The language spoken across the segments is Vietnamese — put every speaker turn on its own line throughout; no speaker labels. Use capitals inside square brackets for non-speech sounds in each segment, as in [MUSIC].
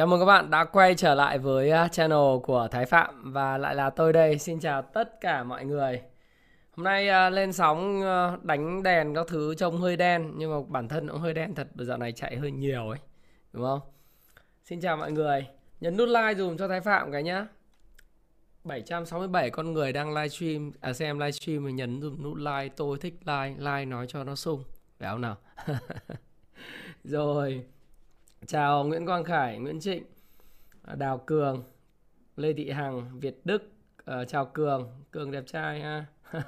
Chào mừng các bạn đã quay trở lại với à, channel của Thái Phạm và lại là tôi đây. Xin chào tất cả mọi người. Hôm nay à, lên sóng à, đánh đèn các thứ trông hơi đen nhưng mà bản thân cũng hơi đen thật. Bây giờ này chạy hơi nhiều ấy. Đúng không? Xin chào mọi người. Nhấn nút like dùm cho Thái Phạm cái nhá. 767 con người đang livestream à xem livestream mình nhấn dùm nút like, tôi thích like, like nói cho nó sung. Phải không nào? [LAUGHS] Rồi. Chào Nguyễn Quang Khải, Nguyễn Trịnh, à, Đào Cường, Lê Thị Hằng, Việt Đức, uh, chào Cường, Cường đẹp trai ha. [LAUGHS]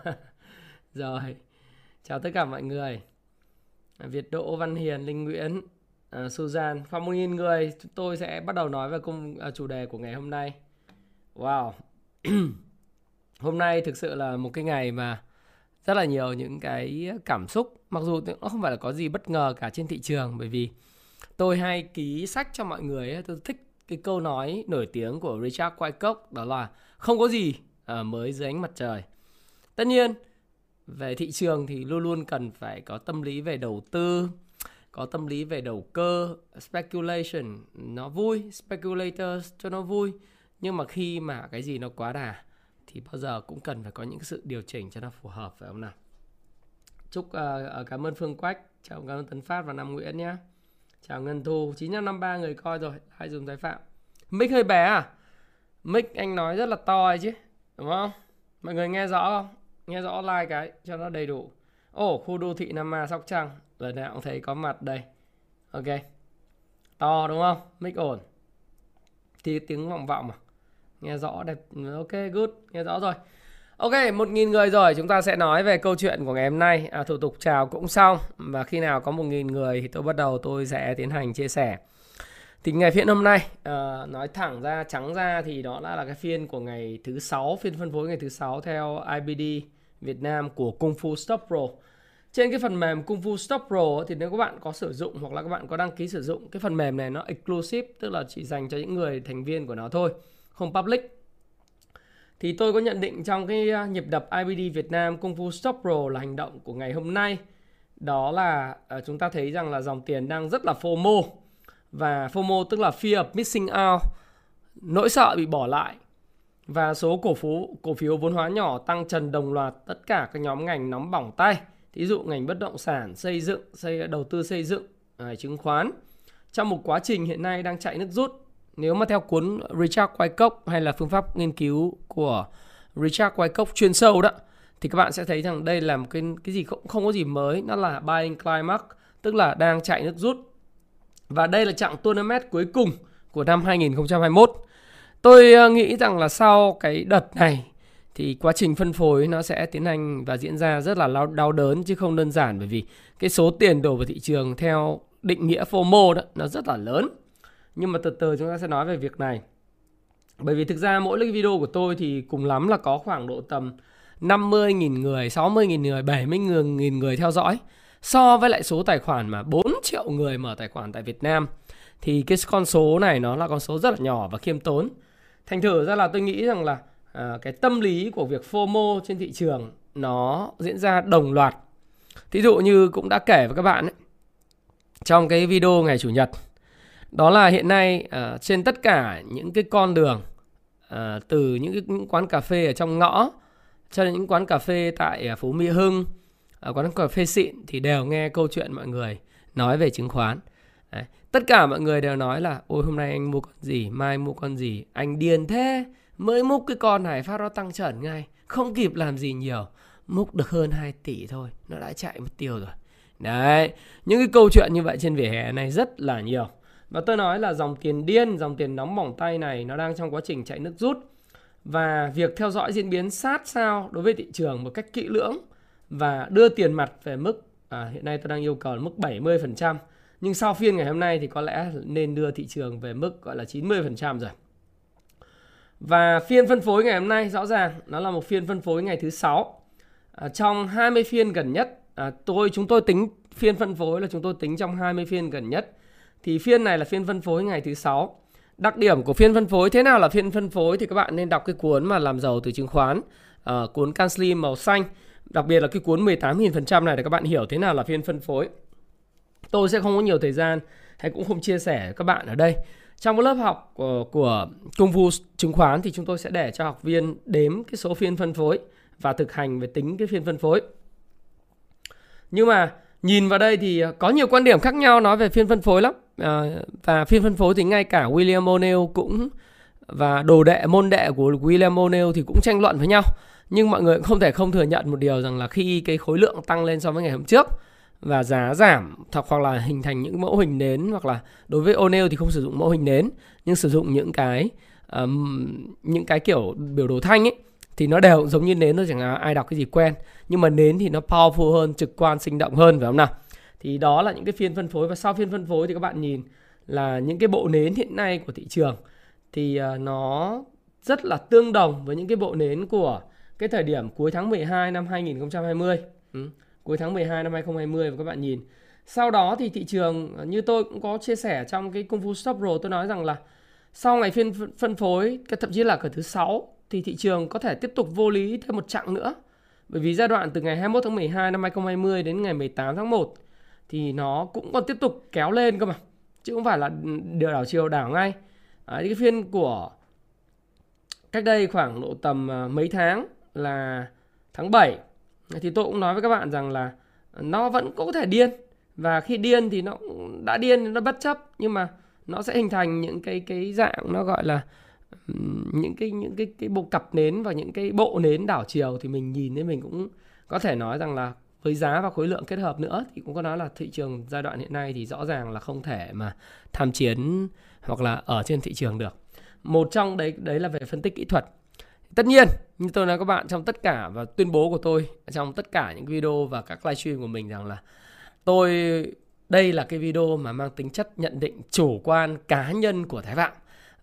Rồi, chào tất cả mọi người. À, Việt Đỗ, Văn Hiền, Linh Nguyễn, uh, Suzan, khoảng 1.000 người, chúng tôi sẽ bắt đầu nói về cung uh, chủ đề của ngày hôm nay. Wow. [CLEARS THROAT] hôm nay thực sự là một cái ngày mà rất là nhiều những cái cảm xúc, mặc dù nó không phải là có gì bất ngờ cả trên thị trường bởi vì tôi hay ký sách cho mọi người ấy, tôi thích cái câu nói nổi tiếng của Richard Wyckoff đó là không có gì ờ, mới dưới ánh mặt trời. Tất nhiên về thị trường thì luôn luôn cần phải có tâm lý về đầu tư, có tâm lý về đầu cơ, speculation nó vui, speculators cho nó vui. Nhưng mà khi mà cái gì nó quá đà thì bao giờ cũng cần phải có những sự điều chỉnh cho nó phù hợp phải không nào? Chúc uh, cảm ơn Phương Quách, chào cảm ơn Tấn Phát và Nam Nguyễn nhé. Chào Ngân Thu 953 người coi rồi Hai dùng tái phạm. Mic hơi bé à? Mic anh nói rất là to ấy chứ Đúng không? Mọi người nghe rõ không? Nghe rõ like cái cho nó đầy đủ. Ồ oh, khu đô thị Nam Ma Sóc Trăng. Lần nào cũng thấy có mặt đây. Ok. To đúng không? Mic ổn. Thì tiếng vọng vọng mà Nghe rõ đẹp Ok good. Nghe rõ rồi. Ok, 1.000 người rồi, chúng ta sẽ nói về câu chuyện của ngày hôm nay. À, thủ tục chào cũng xong và khi nào có 1.000 người thì tôi bắt đầu tôi sẽ tiến hành chia sẻ. Thì ngày phiên hôm nay, à, nói thẳng ra, trắng ra thì đó đã là cái phiên của ngày thứ 6, phiên phân phối ngày thứ 6 theo IBD Việt Nam của Kung Fu Stop Pro. Trên cái phần mềm Kung Fu Stop Pro thì nếu các bạn có sử dụng hoặc là các bạn có đăng ký sử dụng cái phần mềm này nó exclusive, tức là chỉ dành cho những người thành viên của nó thôi, không public thì tôi có nhận định trong cái à, nhịp đập IBD Việt Nam Kung Fu Stop Pro là hành động của ngày hôm nay. Đó là uh, chúng ta thấy rằng là dòng tiền đang rất là FOMO. Và FOMO tức là fear of missing out nỗi sợ bị bỏ lại. Và số cổ phiếu cổ phiếu vốn hóa nhỏ tăng trần đồng loạt tất cả các nhóm ngành nóng bỏng tay. Thí dụ ngành bất động sản xây dựng xây đầu tư xây dựng à, chứng khoán. Trong một quá trình hiện nay đang chạy nước rút nếu mà theo cuốn Richard Wyckoff hay là phương pháp nghiên cứu của Richard Wyckoff chuyên sâu đó thì các bạn sẽ thấy rằng đây là một cái cái gì cũng không có gì mới, nó là buying climax, tức là đang chạy nước rút. Và đây là chặng tournament cuối cùng của năm 2021. Tôi ờ, nghĩ rằng là sau cái đợt này thì quá trình phân phối nó sẽ tiến hành và diễn ra rất là đau đớn chứ không đơn giản bởi vì cái số tiền đổ vào thị trường theo định nghĩa FOMO đó nó rất là lớn nhưng mà từ từ chúng ta sẽ nói về việc này. Bởi vì thực ra mỗi cái video của tôi thì cùng lắm là có khoảng độ tầm 50.000 người, 60.000 người, 70.000 người theo dõi. So với lại số tài khoản mà 4 triệu người mở tài khoản tại Việt Nam Thì cái con số này nó là con số rất là nhỏ và khiêm tốn. Thành thử ra là tôi nghĩ rằng là à, cái tâm lý của việc FOMO trên thị trường nó diễn ra đồng loạt. Thí dụ như cũng đã kể với các bạn ấy, trong cái video ngày Chủ nhật đó là hiện nay uh, trên tất cả những cái con đường uh, từ những cái những quán cà phê ở trong ngõ cho đến những quán cà phê tại à, uh, Phú Mỹ Hưng uh, quán cà phê xịn thì đều nghe câu chuyện mọi người nói về chứng khoán Đấy. tất cả mọi người đều nói là ôi hôm nay anh mua con gì mai mua con gì anh điên thế mới múc cái con này phát nó tăng trần ngay không kịp làm gì nhiều múc được hơn 2 tỷ thôi nó đã chạy một tiêu rồi đấy những cái câu chuyện như vậy trên vỉa hè này rất là nhiều và tôi nói là dòng tiền điên, dòng tiền nóng bỏng tay này nó đang trong quá trình chạy nước rút. Và việc theo dõi diễn biến sát sao đối với thị trường một cách kỹ lưỡng và đưa tiền mặt về mức à, hiện nay tôi đang yêu cầu mức 70% nhưng sau phiên ngày hôm nay thì có lẽ nên đưa thị trường về mức gọi là 90% rồi. Và phiên phân phối ngày hôm nay rõ ràng nó là một phiên phân phối ngày thứ 6. À, trong 20 phiên gần nhất, à, tôi chúng tôi tính phiên phân phối là chúng tôi tính trong 20 phiên gần nhất. Thì phiên này là phiên phân phối ngày thứ sáu Đặc điểm của phiên phân phối thế nào là phiên phân phối thì các bạn nên đọc cái cuốn mà làm giàu từ chứng khoán, uh, cuốn Canslim màu xanh, đặc biệt là cái cuốn 18.000% này để các bạn hiểu thế nào là phiên phân phối. Tôi sẽ không có nhiều thời gian hay cũng không chia sẻ với các bạn ở đây. Trong cái lớp học của, của công vụ chứng khoán thì chúng tôi sẽ để cho học viên đếm cái số phiên phân phối và thực hành về tính cái phiên phân phối. Nhưng mà nhìn vào đây thì có nhiều quan điểm khác nhau nói về phiên phân phối lắm. À, và phiên phân phối thì ngay cả William O'Neill cũng và đồ đệ môn đệ của William O'Neill thì cũng tranh luận với nhau. Nhưng mọi người cũng không thể không thừa nhận một điều rằng là khi cái khối lượng tăng lên so với ngày hôm trước và giá giảm hoặc hoặc là hình thành những mẫu hình nến hoặc là đối với O'Neill thì không sử dụng mẫu hình nến nhưng sử dụng những cái um, những cái kiểu biểu đồ thanh ấy thì nó đều giống như nến thôi chẳng là ai đọc cái gì quen nhưng mà nến thì nó powerful hơn trực quan sinh động hơn phải không nào thì đó là những cái phiên phân phối và sau phiên phân phối thì các bạn nhìn là những cái bộ nến hiện nay của thị trường thì à, nó rất là tương đồng với những cái bộ nến của cái thời điểm cuối tháng 12 năm 2020 ừ cuối tháng 12 năm 2020 và các bạn nhìn. Sau đó thì thị trường à, như tôi cũng có chia sẻ trong cái công phu stop roll tôi nói rằng là sau ngày phiên phân phối thậm chí là cả thứ sáu, thì thị trường có thể tiếp tục vô lý thêm một chặng nữa. Bởi vì giai đoạn từ ngày 21 tháng 12 năm 2020 đến ngày 18 tháng 1 thì nó cũng còn tiếp tục kéo lên cơ mà. Chứ không phải là điều đảo chiều đảo ngay. Đấy, cái phiên của cách đây khoảng độ tầm à, mấy tháng là tháng 7 thì tôi cũng nói với các bạn rằng là nó vẫn có thể điên và khi điên thì nó đã điên nó bất chấp nhưng mà nó sẽ hình thành những cái cái dạng nó gọi là những cái những cái cái bộ cặp nến và những cái bộ nến đảo chiều thì mình nhìn thấy mình cũng có thể nói rằng là với giá và khối lượng kết hợp nữa thì cũng có nói là thị trường giai đoạn hiện nay thì rõ ràng là không thể mà tham chiến hoặc là ở trên thị trường được. Một trong đấy đấy là về phân tích kỹ thuật Tất nhiên, như tôi nói các bạn trong tất cả và tuyên bố của tôi trong tất cả những video và các livestream của mình rằng là tôi đây là cái video mà mang tính chất nhận định chủ quan cá nhân của Thái Phạm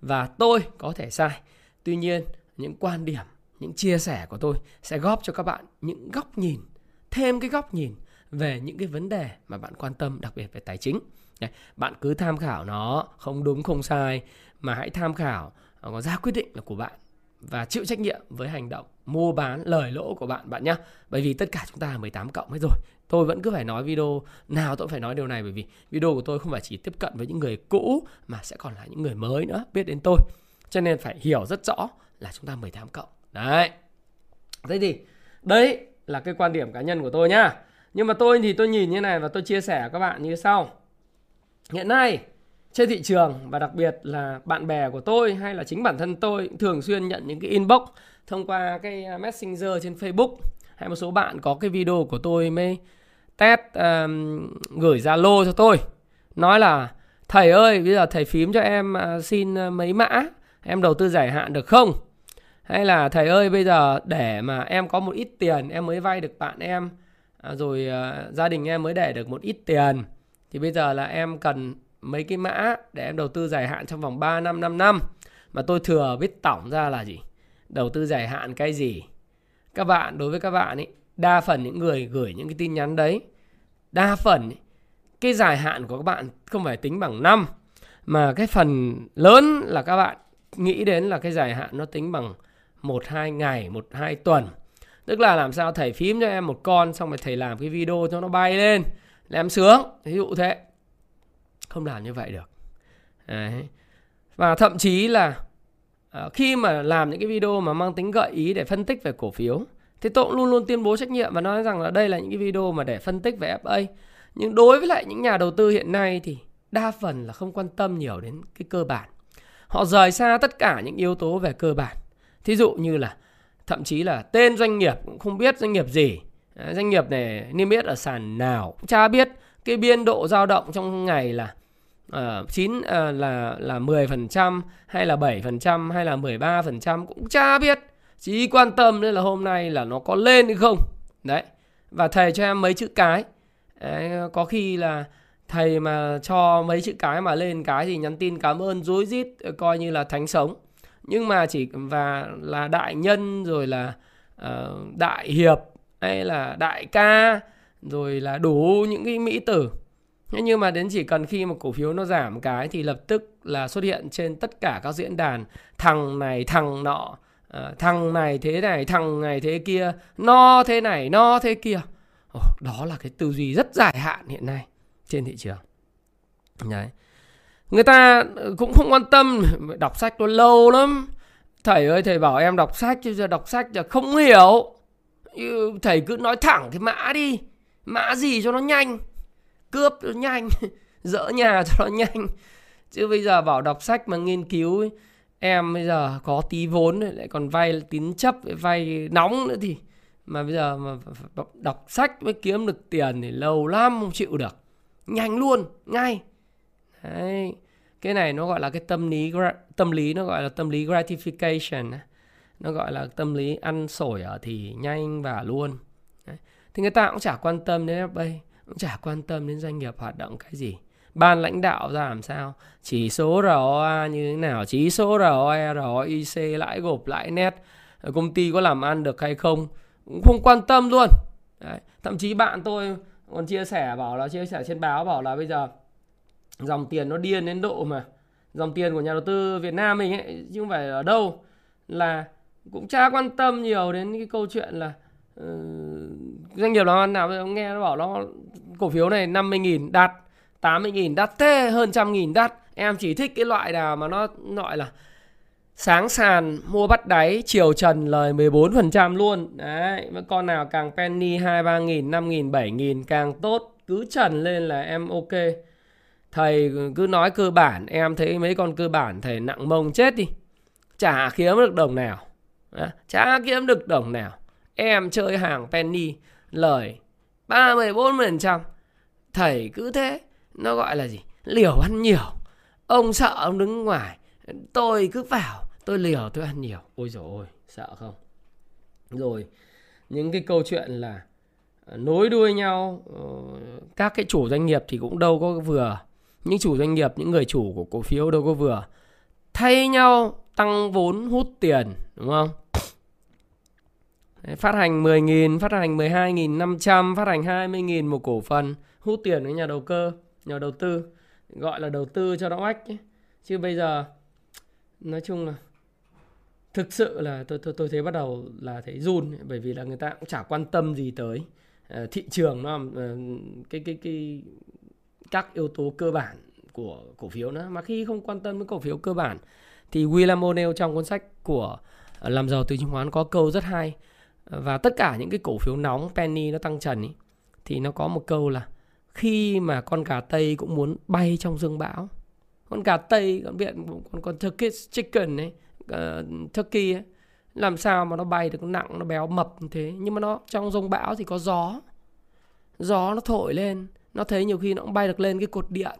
và tôi có thể sai. Tuy nhiên, những quan điểm, những chia sẻ của tôi sẽ góp cho các bạn những góc nhìn, thêm cái góc nhìn về những cái vấn đề mà bạn quan tâm đặc biệt về tài chính. Đấy, bạn cứ tham khảo nó, không đúng không sai mà hãy tham khảo, à, có ra quyết định là của bạn và chịu trách nhiệm với hành động mua bán lời lỗ của bạn bạn nhé. Bởi vì tất cả chúng ta là 18 cộng hết rồi. Tôi vẫn cứ phải nói video nào tôi phải nói điều này bởi vì video của tôi không phải chỉ tiếp cận với những người cũ mà sẽ còn là những người mới nữa biết đến tôi. Cho nên phải hiểu rất rõ là chúng ta 18 cộng. Đấy. Thế thì đấy là cái quan điểm cá nhân của tôi nhá. Nhưng mà tôi thì tôi nhìn như này và tôi chia sẻ các bạn như sau. Hiện nay trên thị trường và đặc biệt là bạn bè của tôi hay là chính bản thân tôi thường xuyên nhận những cái inbox thông qua cái à, messenger trên Facebook hay một số bạn có cái video của tôi mới test um, gửi Zalo cho tôi nói là thầy ơi bây giờ thầy phím cho em à, xin à, mấy mã em đầu tư giải hạn được không hay là thầy ơi bây giờ để mà em có một ít tiền em mới vay được bạn em à, rồi à, gia đình em mới để được một ít tiền thì bây giờ là em cần mấy cái mã để em đầu tư dài hạn trong vòng 3 năm 5 năm. Mà tôi thừa biết tổng ra là gì? Đầu tư dài hạn cái gì? Các bạn đối với các bạn ấy đa phần những người gửi những cái tin nhắn đấy đa phần ý, cái dài hạn của các bạn không phải tính bằng năm mà cái phần lớn là các bạn nghĩ đến là cái dài hạn nó tính bằng một hai ngày, một hai tuần. Tức là làm sao thầy phím cho em một con, xong rồi thầy làm cái video cho nó bay lên là em sướng. Ví dụ thế. Không làm như vậy được. Đấy. và thậm chí là à, khi mà làm những cái video mà mang tính gợi ý để phân tích về cổ phiếu, thì tôi cũng luôn luôn tuyên bố trách nhiệm và nói rằng là đây là những cái video mà để phân tích về FA nhưng đối với lại những nhà đầu tư hiện nay thì đa phần là không quan tâm nhiều đến cái cơ bản. Họ rời xa tất cả những yếu tố về cơ bản thí dụ như là thậm chí là tên doanh nghiệp cũng không biết doanh nghiệp gì ờ, doanh nghiệp này niêm yết ở sàn nào cũng chả biết cái biên độ dao động trong ngày là uh, 9 uh, là là 10% hay là 7% hay là 13% cũng chả biết. Chỉ quan tâm nên là hôm nay là nó có lên hay không. Đấy. Và thầy cho em mấy chữ cái. Đấy, có khi là thầy mà cho mấy chữ cái mà lên cái thì nhắn tin cảm ơn rối rít ờ, coi như là thánh sống nhưng mà chỉ và là đại nhân rồi là uh, đại hiệp hay là đại ca rồi là đủ những cái mỹ tử. Nhưng mà đến chỉ cần khi mà cổ phiếu nó giảm cái thì lập tức là xuất hiện trên tất cả các diễn đàn. Thằng này thằng nọ uh, thằng này thế này thằng này thế kia no thế này no thế kia. Oh, đó là cái tư duy rất dài hạn hiện nay trên thị trường. Đấy người ta cũng không quan tâm đọc sách nó lâu lắm. Thầy ơi thầy bảo em đọc sách chứ giờ đọc sách là không hiểu. Thầy cứ nói thẳng cái mã đi. Mã gì cho nó nhanh? Cướp cho nhanh. [LAUGHS] Dỡ nhà cho nó nhanh. Chứ bây giờ bảo đọc sách mà nghiên cứu ấy, em bây giờ có tí vốn lại còn vay tín chấp vay nóng nữa thì. Mà bây giờ mà đọc sách mới kiếm được tiền thì lâu lắm không chịu được. Nhanh luôn ngay đấy. Cái này nó gọi là cái tâm lý tâm lý nó gọi là tâm lý gratification nó gọi là tâm lý ăn sổi ở thì nhanh và luôn. Đấy. thì người ta cũng chả quan tâm đến FA cũng chả quan tâm đến doanh nghiệp hoạt động cái gì. Ban lãnh đạo ra làm sao? Chỉ số ROA như thế nào? Chỉ số ROE ROIC lãi gộp, lãi net công ty có làm ăn được hay không? Cũng không quan tâm luôn. Đấy. thậm chí bạn tôi còn chia sẻ, bảo là, chia sẻ trên báo, bảo là bây giờ dòng tiền nó điên đến độ mà. Dòng tiền của nhà đầu tư Việt Nam mình ấy chứ không phải ở đâu. Là cũng chả quan tâm nhiều đến cái câu chuyện là uh, doanh nghiệp làm ăn nào. Nghe nó bảo nó cổ phiếu này 50.000 đạt 80.000 đắt thế hơn trăm nghìn đắt. Em chỉ thích cái loại nào mà nó gọi là sáng sàn mua bắt đáy chiều trần lời 14% luôn. Đấy mà con nào càng penny 2 3 nghìn 5 nghìn 7 nghìn càng tốt cứ trần lên là em ok thầy cứ nói cơ bản, em thấy mấy con cơ bản, thầy nặng mông chết đi. Chả kiếm được đồng nào. Chả kiếm được đồng nào. Em chơi hàng penny, lời 30 40% thầy cứ thế, nó gọi là gì? Liều ăn nhiều. Ông sợ ông đứng ngoài. Tôi cứ vào, tôi liều, tôi ăn nhiều. Ôi dồi ôi, sợ không? Rồi, những cái câu chuyện là nối đuôi nhau ờ, các cái chủ doanh nghiệp thì cũng đâu có vừa những chủ doanh nghiệp những người chủ của cổ phiếu đâu có vừa. Thay nhau tăng vốn hút tiền đúng không? Phát hành 10.000, phát hành 12.500, phát hành 20.000 một cổ phần, hút tiền với nhà đầu cơ nhà đầu tư. Gọi là đầu tư cho nó oách chứ bây giờ nói chung là thực sự là tôi tôi tôi thấy bắt đầu là thấy run bởi vì là người ta cũng chả quan tâm gì tới uh, thị trường nó uh, ờ, cái cái cái các yếu tố cơ bản của cổ phiếu nữa. Mà khi không quan tâm đến cổ phiếu cơ bản thì William O'Neill trong cuốn sách của ờ, làm giàu từ chứng khoán có câu rất hay ờ, và tất cả những cái cổ phiếu nóng penny nó tăng trần ý, thì nó có một câu là khi mà con gà tây cũng muốn bay trong dương bão. Con gà tây con biết con con turkey chicken ấy uh, turkey ấy, làm sao mà nó bay được nặng nó béo mập như thế. Nhưng mà nó trong rông bão thì có gió gió nó thổi lên nó thấy nhiều khi nó cũng bay được lên cái cột điện.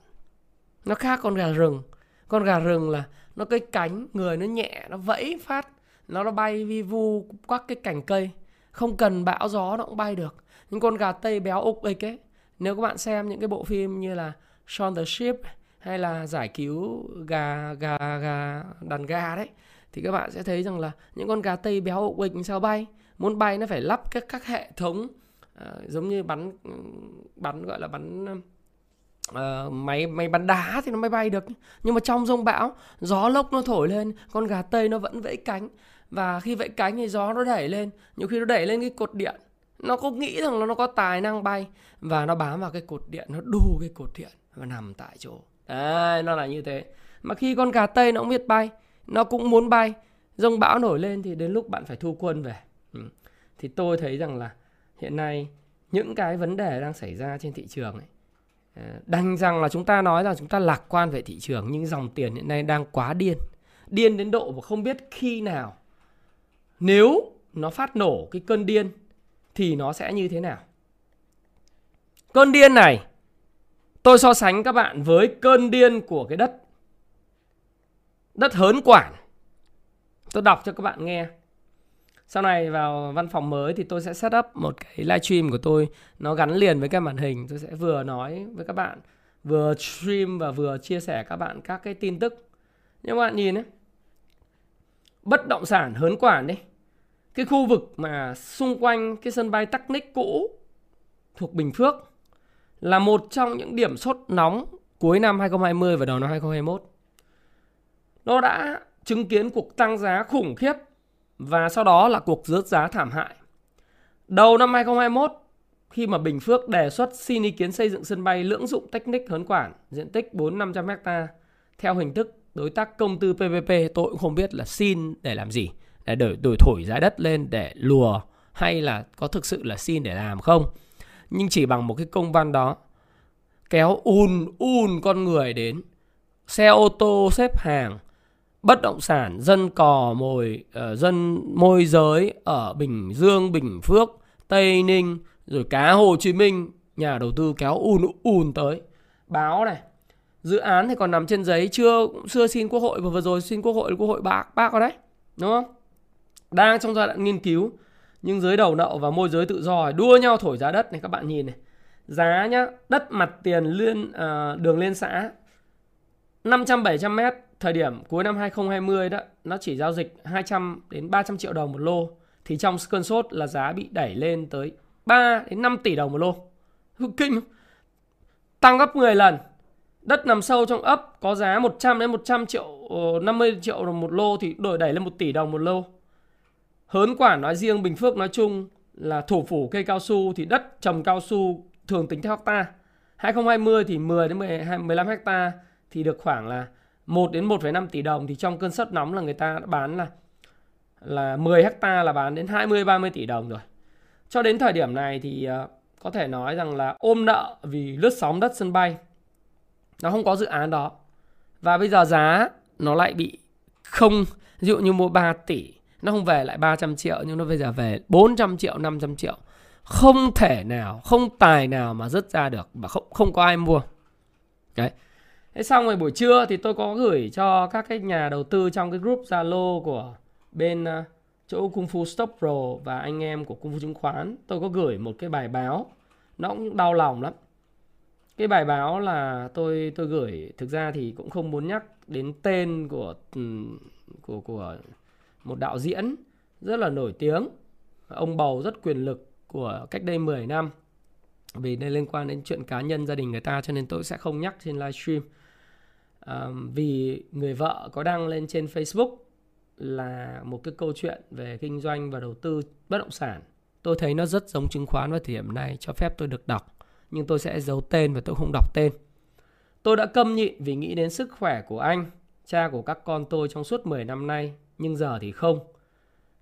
Nó khác con gà rừng. Con gà rừng là nó cái cánh, người nó nhẹ, nó vẫy phát. Nó nó bay vi vu quắc cái cành cây. Không cần bão, gió nó cũng bay được. Những con gà tây béo ục ấy ấy nếu các bạn xem những cái bộ phim như là Shaun the Sheep hay là giải cứu gà gà gà, đàn gà đấy, thì các bạn sẽ thấy rằng là những con gà tây béo ục ịch sao bay. Muốn bay nó phải lắp các các hệ thống uh, giống như bắn bắn gọi là bắn uh, máy máy bắn đá thì nó mới bay được. Nhưng mà trong rông bão gió lốc nó thổi lên con gà tây nó vẫn vẫy cánh. Và khi vẫy cánh thì gió nó đẩy lên. Nhiều khi nó đẩy lên cái cột điện. Nó có nghĩ rằng nó có tài năng bay. Và nó bám vào cái cột điện nó đu cái cột điện và nằm tại chỗ. Đấy nó là như thế. Mà khi con gà tây nó cũng biết bay nó cũng muốn bay rông bão nổi lên thì đến lúc bạn phải thu quân về. Ừ. thì tôi thấy rằng là hiện nay, những cái vấn đề đang xảy ra trên thị trường ấy ờ, đành rằng là chúng ta nói rằng chúng ta lạc quan về thị trường, nhưng dòng tiền hiện nay đang quá điên. Điên đến độ mà không biết khi nào, nếu nó phát nổ cái cơn điên thì nó sẽ như thế nào. Cơn điên này, tôi so sánh các bạn với cơn điên của cái đất đất hớn quản. Tôi đọc cho các bạn nghe sau này vào văn phòng mới thì tôi sẽ set up một cái live stream của tôi. Nó gắn liền với cái màn hình. Tôi sẽ vừa nói với các bạn, vừa stream và vừa chia sẻ các bạn các cái tin tức. Nhưng các bạn nhìn đấy bất động sản hớn quản đi. Cái khu vực mà xung quanh cái sân bay Tắc Ních cũ thuộc Bình Phước là một trong những điểm sốt nóng cuối năm 2020 và đầu năm 2021. Nó đã chứng kiến cuộc tăng giá khủng khiếp và sau đó là cuộc rớt giá thảm hại. Đầu năm 2021, khi mà Bình Phước đề xuất xin ý kiến xây dựng sân bay lưỡng dụng Technic Hớn Quản, diện tích 4-500 ha theo hình thức đối tác công tư PPP, tôi cũng không biết là xin để làm gì, để đổi, đổi thổi giá đất lên để lùa hay là có thực sự là xin để làm không. Nhưng chỉ bằng một cái công văn đó kéo ùn ùn con người đến xe ô tô xếp hàng bất động sản dân cò mồi uh, dân môi giới ở Bình Dương, Bình Phước, Tây Ninh rồi cá Hồ Chí Minh nhà đầu tư kéo ùn ùn tới. Báo này dự án thì còn nằm trên giấy chưa xưa xin quốc hội và vừa rồi xin quốc hội quốc hội bác bác rồi đấy đúng không? Đang trong giai đoạn nghiên cứu nhưng giới đầu nậu và môi giới tự do đua nhau thổi giá đất này các bạn nhìn này. Giá nhá đất mặt tiền liên ờ, đường liên xã 500 700 mét thời điểm cuối năm 2020 đó nó chỉ giao dịch 200 đến 300 triệu đồng một lô thì trong cơn sốt là giá bị đẩy lên tới 3 đến 5 tỷ đồng một lô. Kinh Tăng gấp 10 lần. Đất nằm sâu trong ấp có giá 100 đến 100 triệu ờ, 50 triệu đồng một lô thì đổi đẩy lên 1 tỷ đồng một lô. Hớn quản nói riêng Bình Phước nói chung là thủ phủ cây cao su thì đất trồng cao su thường tính theo hecta. 2020 thì 10 đến 12, 15 hecta thì được khoảng là 1 đến 1,5 tỷ đồng thì trong cơn sốt nóng là người ta đã bán là là 10 hecta là bán đến 20 30 tỷ đồng rồi. Cho đến thời điểm này thì ờ, có thể nói rằng là ôm nợ vì lướt sóng đất sân bay. Nó không có dự án đó. Và bây giờ giá nó lại bị không ví dụ như mua 3 tỷ nó không về lại 300 triệu nhưng nó bây giờ về 400 triệu 500 triệu không thể nào không tài nào mà dứt ra được mà không không có ai mua đấy thế xong rồi buổi trưa thì tôi có gửi cho các cái nhà đầu tư trong cái group zalo của bên ờ, chỗ Kung Fu Stop Pro và anh em của Kung Fu chứng khoán. Tôi có gửi một cái bài báo. Nó cũng đau lòng lắm. Cái bài báo là tôi tôi gửi, thực ra thì cũng không muốn nhắc đến tên của ừ, của của một đạo diễn rất là nổi tiếng. Ông bầu rất quyền lực của cách đây 10 năm. Vì đây liên quan đến chuyện cá nhân, gia đình người ta, cho nên tôi sẽ không nhắc trên livestream vì người vợ có đăng lên trên Facebook là một cái câu chuyện về kinh doanh và đầu tư bất động sản. Tôi thấy nó rất giống chứng khoán vào thời điểm này cho phép tôi được đọc nhưng tôi sẽ giấu tên và tôi không đọc tên. Tôi đã câm nhịn vì nghĩ đến sức khỏe của anh cha của các con tôi trong suốt 10 năm nay nhưng giờ thì không.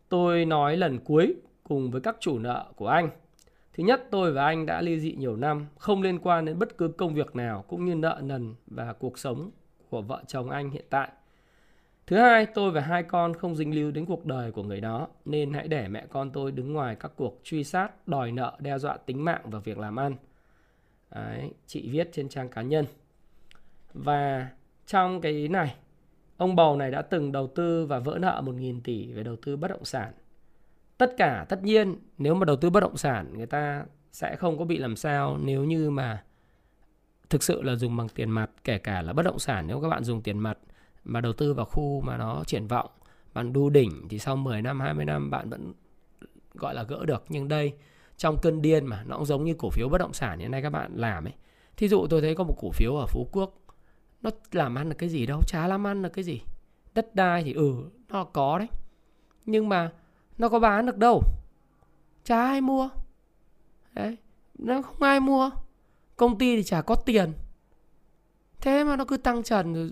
Tôi nói lần cuối cùng với các chủ nợ của anh. Thứ nhất, tôi và anh đã ly dị nhiều năm, không liên quan đến bất cứ công việc nào cũng như nợ nần và cuộc sống của vợ chồng anh hiện tại. Thứ hai, tôi và hai con không dính líu đến cuộc đời của người đó, nên hãy để mẹ con tôi đứng ngoài các cuộc truy sát, đòi nợ, đe dọa tính mạng và việc làm ăn. Đấy, chị viết trên trang cá nhân. Và trong cái này, ông bầu này đã từng đầu tư và vỡ nợ 1.000 tỷ về đầu tư bất động sản. Tất cả tất nhiên nếu mà đầu tư bất động sản người ta sẽ không có bị làm sao nếu như mà thực sự là dùng bằng tiền mặt, kể cả là bất động sản, nếu các bạn dùng tiền mặt mà đầu tư vào khu mà nó triển vọng, bạn đu đỉnh thì sau 10 năm 20 năm bạn vẫn, gọi là, gỡ được. Nhưng đây, trong cơn điên mà, nó cũng giống như cổ phiếu bất động sản hiện nay các bạn làm ấy. Thí dụ tôi thấy có một cổ phiếu ở phú quốc, nó làm ăn được cái gì đâu, chả làm ăn được cái gì. Đất đai thì ừ nó có đấy, nhưng mà nó có bán được đâu. Chả ai mua. Đấy, nó không ai mua công ty thì chả có tiền. Thế mà nó cứ tăng trần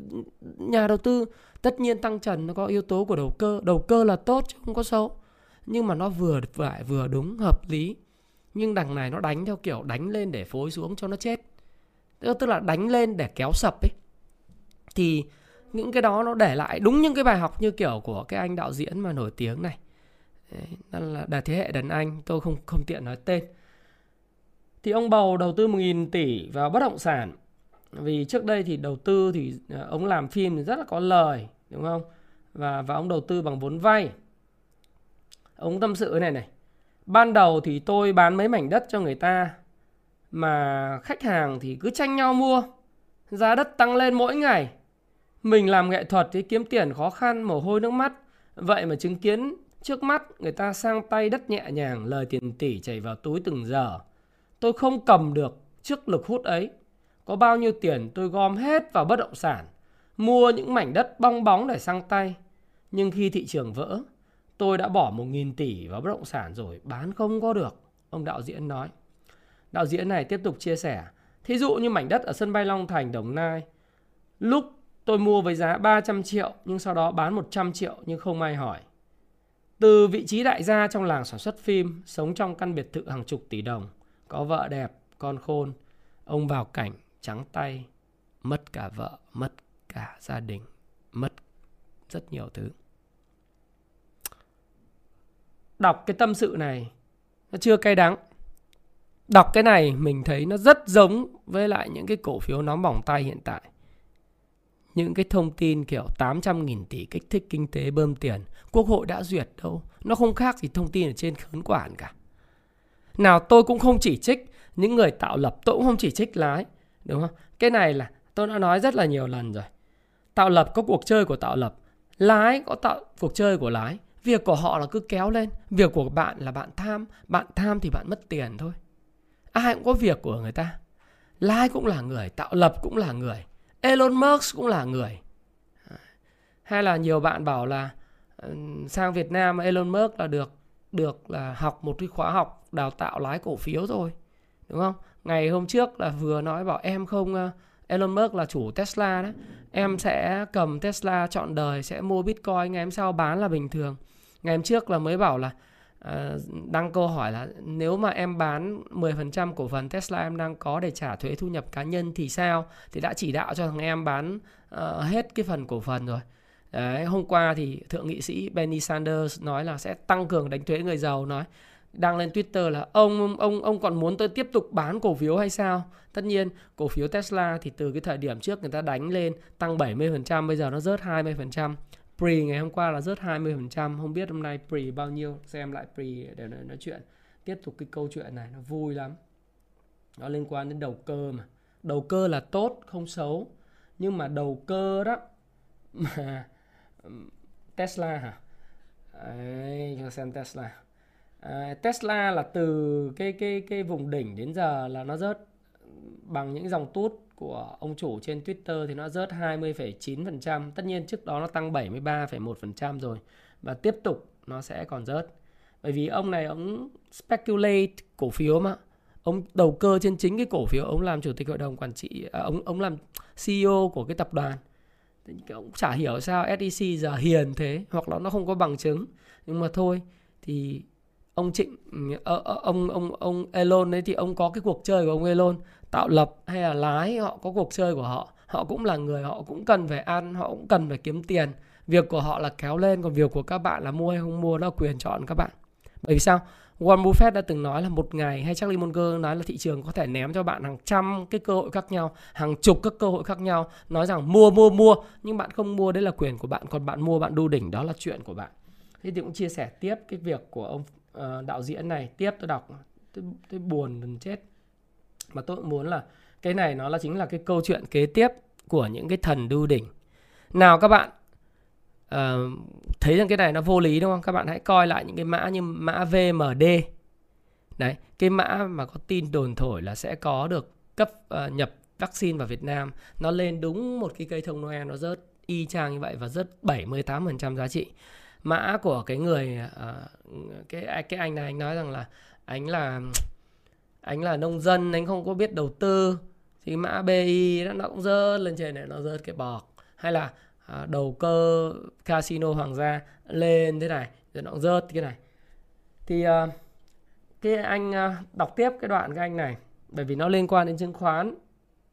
nhà đầu tư tất nhiên tăng trần nó có yếu tố của đầu cơ. Đầu cơ là tốt chứ không có xấu. Nhưng mà nó vừa phải vừa đúng hợp lý. Nhưng đằng này nó đánh theo kiểu đánh lên để phối xuống cho nó chết. Tức là đánh lên để kéo sập ấy. Thì những cái đó nó để lại đúng những cái bài học như kiểu của cái anh đạo diễn mà nổi tiếng này. Đấy, là đà thế hệ đàn anh tôi không không tiện nói tên thì ông bầu đầu tư 1.000 tỷ vào bất động sản vì trước đây thì đầu tư thì à, ông làm phim thì rất là có lời đúng không và và ông đầu tư bằng vốn vay ông tâm sự này này ban đầu thì tôi bán mấy mảnh đất cho người ta mà khách hàng thì cứ tranh nhau mua giá đất tăng lên mỗi ngày. Mình làm nghệ thuật thì kiếm tiền khó khăn, mồ hôi nước mắt. Vậy mà chứng kiến trước mắt người ta sang tay đất nhẹ nhàng, lời tiền tỷ chảy vào túi từng giờ. Tôi không cầm được trước lực hút ấy. Có bao nhiêu tiền tôi gom hết vào bất động sản, mua những mảnh đất bong bóng để sang tay. Nhưng khi thị trường vỡ, tôi đã bỏ một nghìn tỷ vào bất động sản rồi, bán không có được. Ông đạo diễn nói. Đạo diễn này tiếp tục chia sẻ. Thí dụ như mảnh đất ở sân bay Long Thành, Đồng Nai. Lúc tôi mua với giá 300 triệu nhưng sau đó bán 100 triệu nhưng không ai hỏi. Từ vị trí đại gia trong làng sản xuất phim, sống trong căn biệt thự hàng chục tỷ đồng, có vợ đẹp, con khôn, ông vào cảnh trắng tay, mất cả vợ, mất cả gia đình, mất rất nhiều thứ. Đọc cái tâm sự này nó chưa cay đắng. Đọc cái này mình thấy nó rất giống với lại những cái cổ phiếu nóng bỏng tay hiện tại. Những cái thông tin kiểu 800.000 tỷ kích thích kinh tế bơm tiền. Quốc hội đã duyệt đâu. Nó không khác gì thông tin ở trên khấn quản cả. Nào, tôi cũng không chỉ trích, những người tạo lập. Tôi cũng không chỉ trích lái. Đúng không? Cái này là, tôi đã nói rất là nhiều lần rồi. Tạo lập có cuộc chơi của tạo lập. Lái có tạo, cuộc chơi của lái. Việc của họ là cứ kéo lên. Việc của bạn là bạn tham. Bạn tham thì bạn mất tiền thôi. Ai cũng có việc của người ta. Lái cũng là người. Tạo lập cũng là người. Elon Musk cũng là người. Hay là nhiều bạn bảo là ừ, sang Việt Nam Elon Musk là được được là học một cái khóa học đào tạo lái cổ phiếu rồi. Đúng không? Ngày hôm trước là vừa nói bảo em không ờ, Elon Musk là chủ Tesla đấy. Em sẽ cầm Tesla chọn đời sẽ mua Bitcoin ngày hôm sau bán là bình thường. Ngày hôm trước là mới bảo là uh, đăng câu hỏi là nếu mà em bán 10% cổ phần Tesla em đang có để trả thuế thu nhập cá nhân thì sao? Thì đã chỉ đạo cho thằng em bán uh, hết cái phần cổ phần rồi. Đấy, hôm qua thì thượng nghị sĩ Bernie Sanders nói là sẽ tăng cường đánh thuế người giàu nói đăng lên Twitter là ông ông ông còn muốn tôi tiếp tục bán cổ phiếu hay sao? Tất nhiên, cổ phiếu Tesla thì từ cái thời điểm trước người ta đánh lên tăng 70%, bây giờ nó rớt 20%. Pre ngày hôm qua là rớt 20%, không biết hôm nay pre bao nhiêu, xem lại pre để nói chuyện. Tiếp tục cái câu chuyện này nó vui lắm. Nó liên quan đến đầu cơ mà. Đầu cơ là tốt, không xấu. Nhưng mà đầu cơ đó [LAUGHS] mà Tesla hả? Đấy, cho xem Tesla. Ờ, Tesla là từ cái cái cái vùng đỉnh đến giờ là nó rớt bằng những dòng tút của ông chủ trên Twitter thì nó rớt 20,9%. Tất nhiên trước đó nó tăng 73,1% rồi và tiếp tục nó sẽ còn rớt. Bởi vì ông này ông speculate cổ phiếu mà. Ông đầu cơ trên chính cái cổ phiếu, ông làm chủ tịch hội đồng quản trị, à, ông ông làm CEO của cái tập đoàn. Thì ông chả hiểu sao SEC giờ hiền thế hoặc là nó không có bằng chứng. Nhưng mà thôi thì ông Trịnh ờ, ờ, ông ông ông Elon đấy thì ông có cái cuộc chơi của ông Elon tạo lập hay là lái họ có cuộc chơi của họ. Họ cũng là người họ cũng cần phải ăn họ cũng cần phải kiếm tiền. Việc của họ là kéo lên còn việc của các bạn là mua hay không mua đó là quyền chọn các bạn. Bởi vì sao? Warren Buffett đã từng nói là một ngày hay Charlie Munger nói là thị trường có thể ném cho bạn hàng trăm cái cơ hội khác nhau, hàng chục các cơ hội khác nhau, nói rằng mua mua mua nhưng bạn không mua đấy là quyền của bạn, còn bạn mua bạn đu đỉnh đó là chuyện của bạn. Thế thì cũng chia sẻ tiếp cái việc của ông uh, đạo diễn này. Tiếp tôi đọc tôi, tôi buồn gần chết. Mà tôi cũng muốn là cái này nó là chính là cái câu chuyện kế tiếp của những cái thần đu đỉnh. Nào các bạn uh, thấy rằng cái này nó vô lý đúng không? Các bạn hãy coi lại những cái mã như mã VMD đấy cái mã mà có tin đồn thổi là sẽ có được cấp uh, nhập vaccine vào Việt Nam. Nó lên đúng một cái cây thông Noel nó rớt y chang như vậy và rớt 78% giá trị mã của cái người uh, cái cái anh này anh nói rằng là anh là anh là nông dân anh không có biết đầu tư. Thì mã BI nó nó cũng rớt lên trên này nó rớt cái bọt. Hay là uh, đầu cơ casino hoàng gia lên thế này rồi nó cũng rớt cái này. Thì uh, cái anh uh, đọc tiếp cái đoạn cái anh này bởi vì nó liên quan đến chứng khoán.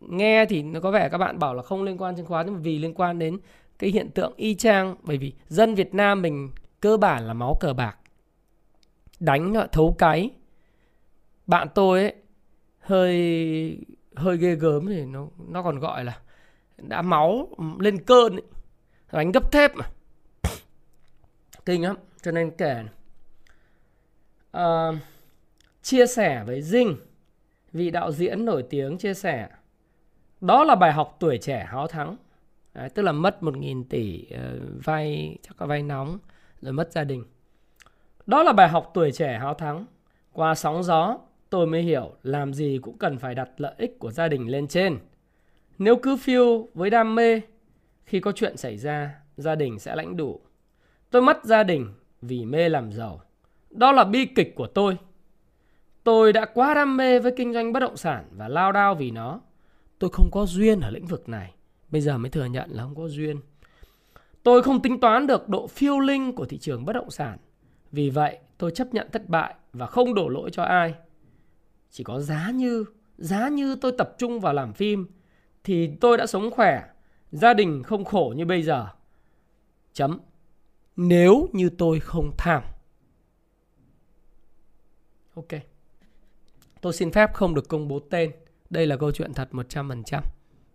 Nghe thì nó có vẻ các bạn bảo là không liên quan chứng khoán nhưng mà vì liên quan đến cái hiện tượng y chang bởi vì dân Việt Nam mình cơ bản là máu cờ bạc đánh thấu cái bạn tôi ấy hơi hơi ghê gớm thì nó nó còn gọi là đã máu lên cơn ấy. đánh gấp thép mà [SNIFFS] kinh lắm cho nên kể à, chia sẻ với Dinh vị đạo diễn nổi tiếng chia sẻ Đó là bài học tuổi trẻ háo thắng. Đấy, tức là mất 1.000 tỷ uh, vay, chắc là vay nóng, rồi mất gia đình. Đó là bài học tuổi trẻ háo thắng. Qua sóng gió, tôi mới hiểu làm gì cũng cần phải đặt lợi ích của gia đình lên trên. Nếu cứ phiêu với đam mê, khi có chuyện xảy ra, gia đình sẽ lãnh đủ. Tôi mất gia đình vì mê làm giàu. Đó là bi kịch của tôi. Tôi đã quá đam mê với kinh doanh bất động sản và lao đao vì nó. Tôi không có duyên ở lĩnh vực này. Bây giờ mới thừa nhận là không có duyên. Tôi không tính toán được độ phiêu linh của thị trường bất động sản. Vì vậy, tôi chấp nhận thất bại và không đổ lỗi cho ai. Chỉ có giá như, giá như tôi tập trung vào làm phim thì tôi đã sống khỏe, gia đình không khổ như bây giờ. Chấm. Nếu như tôi không tham. Ok. Tôi xin phép không được công bố tên. Đây là câu chuyện thật 100%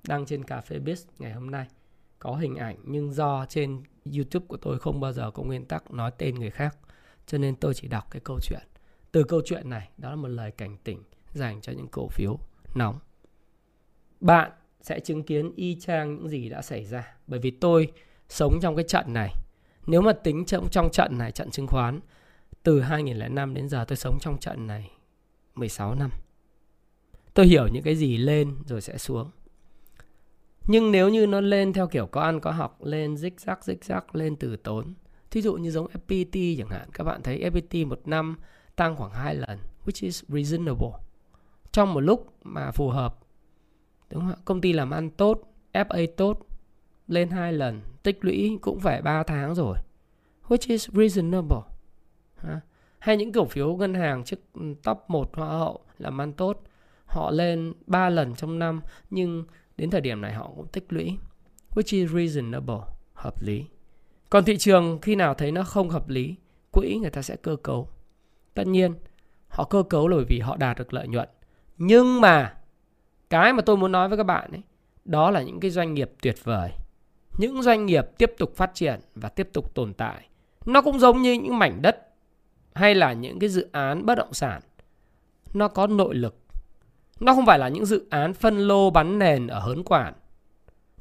đăng trên Cà phê Biz ngày hôm nay. Có hình ảnh nhưng do trên YouTube của tôi không bao giờ có nguyên tắc nói tên người khác. Cho nên tôi chỉ đọc cái câu chuyện. Từ câu chuyện này, đó là một lời cảnh tỉnh dành cho những cổ phiếu nóng. Bạn sẽ chứng kiến y chang những gì đã xảy ra. Bởi vì tôi sống trong cái trận này. Nếu mà tính trong, trong trận này, trận chứng khoán, từ 2005 đến giờ tôi sống trong trận này 16 năm. Tôi hiểu những cái gì lên rồi sẽ xuống. Nhưng nếu như nó lên theo kiểu có ăn có học, lên rích rắc rích rắc, lên từ tốn. Thí dụ như giống FPT chẳng hạn, các bạn thấy FPT một năm tăng khoảng 2 lần, which is reasonable. Trong một lúc mà phù hợp. Đúng không? Công ty làm ăn tốt, FA tốt, lên hai lần, tích lũy cũng phải 3 tháng rồi. Which is reasonable. Ha? Hay những cổ phiếu ngân hàng trước ừ, top 1 hoa hậu làm ăn tốt, họ lên 3 lần trong năm nhưng đến thời điểm này họ cũng tích lũy. Which is reasonable, hợp lý. Còn thị trường khi nào thấy nó không hợp lý, quỹ người ta sẽ cơ cấu. Tất nhiên, họ cơ cấu là bởi vì họ đạt được lợi nhuận. Nhưng mà cái mà tôi muốn nói với các bạn ấy, đó là những cái doanh nghiệp tuyệt vời. Những doanh nghiệp tiếp tục phát triển và tiếp tục tồn tại. Nó cũng giống như những mảnh đất hay là những cái dự án bất động sản. Nó có nội lực. Nó không phải là những dự án phân lô bắn nền ở hớn quản.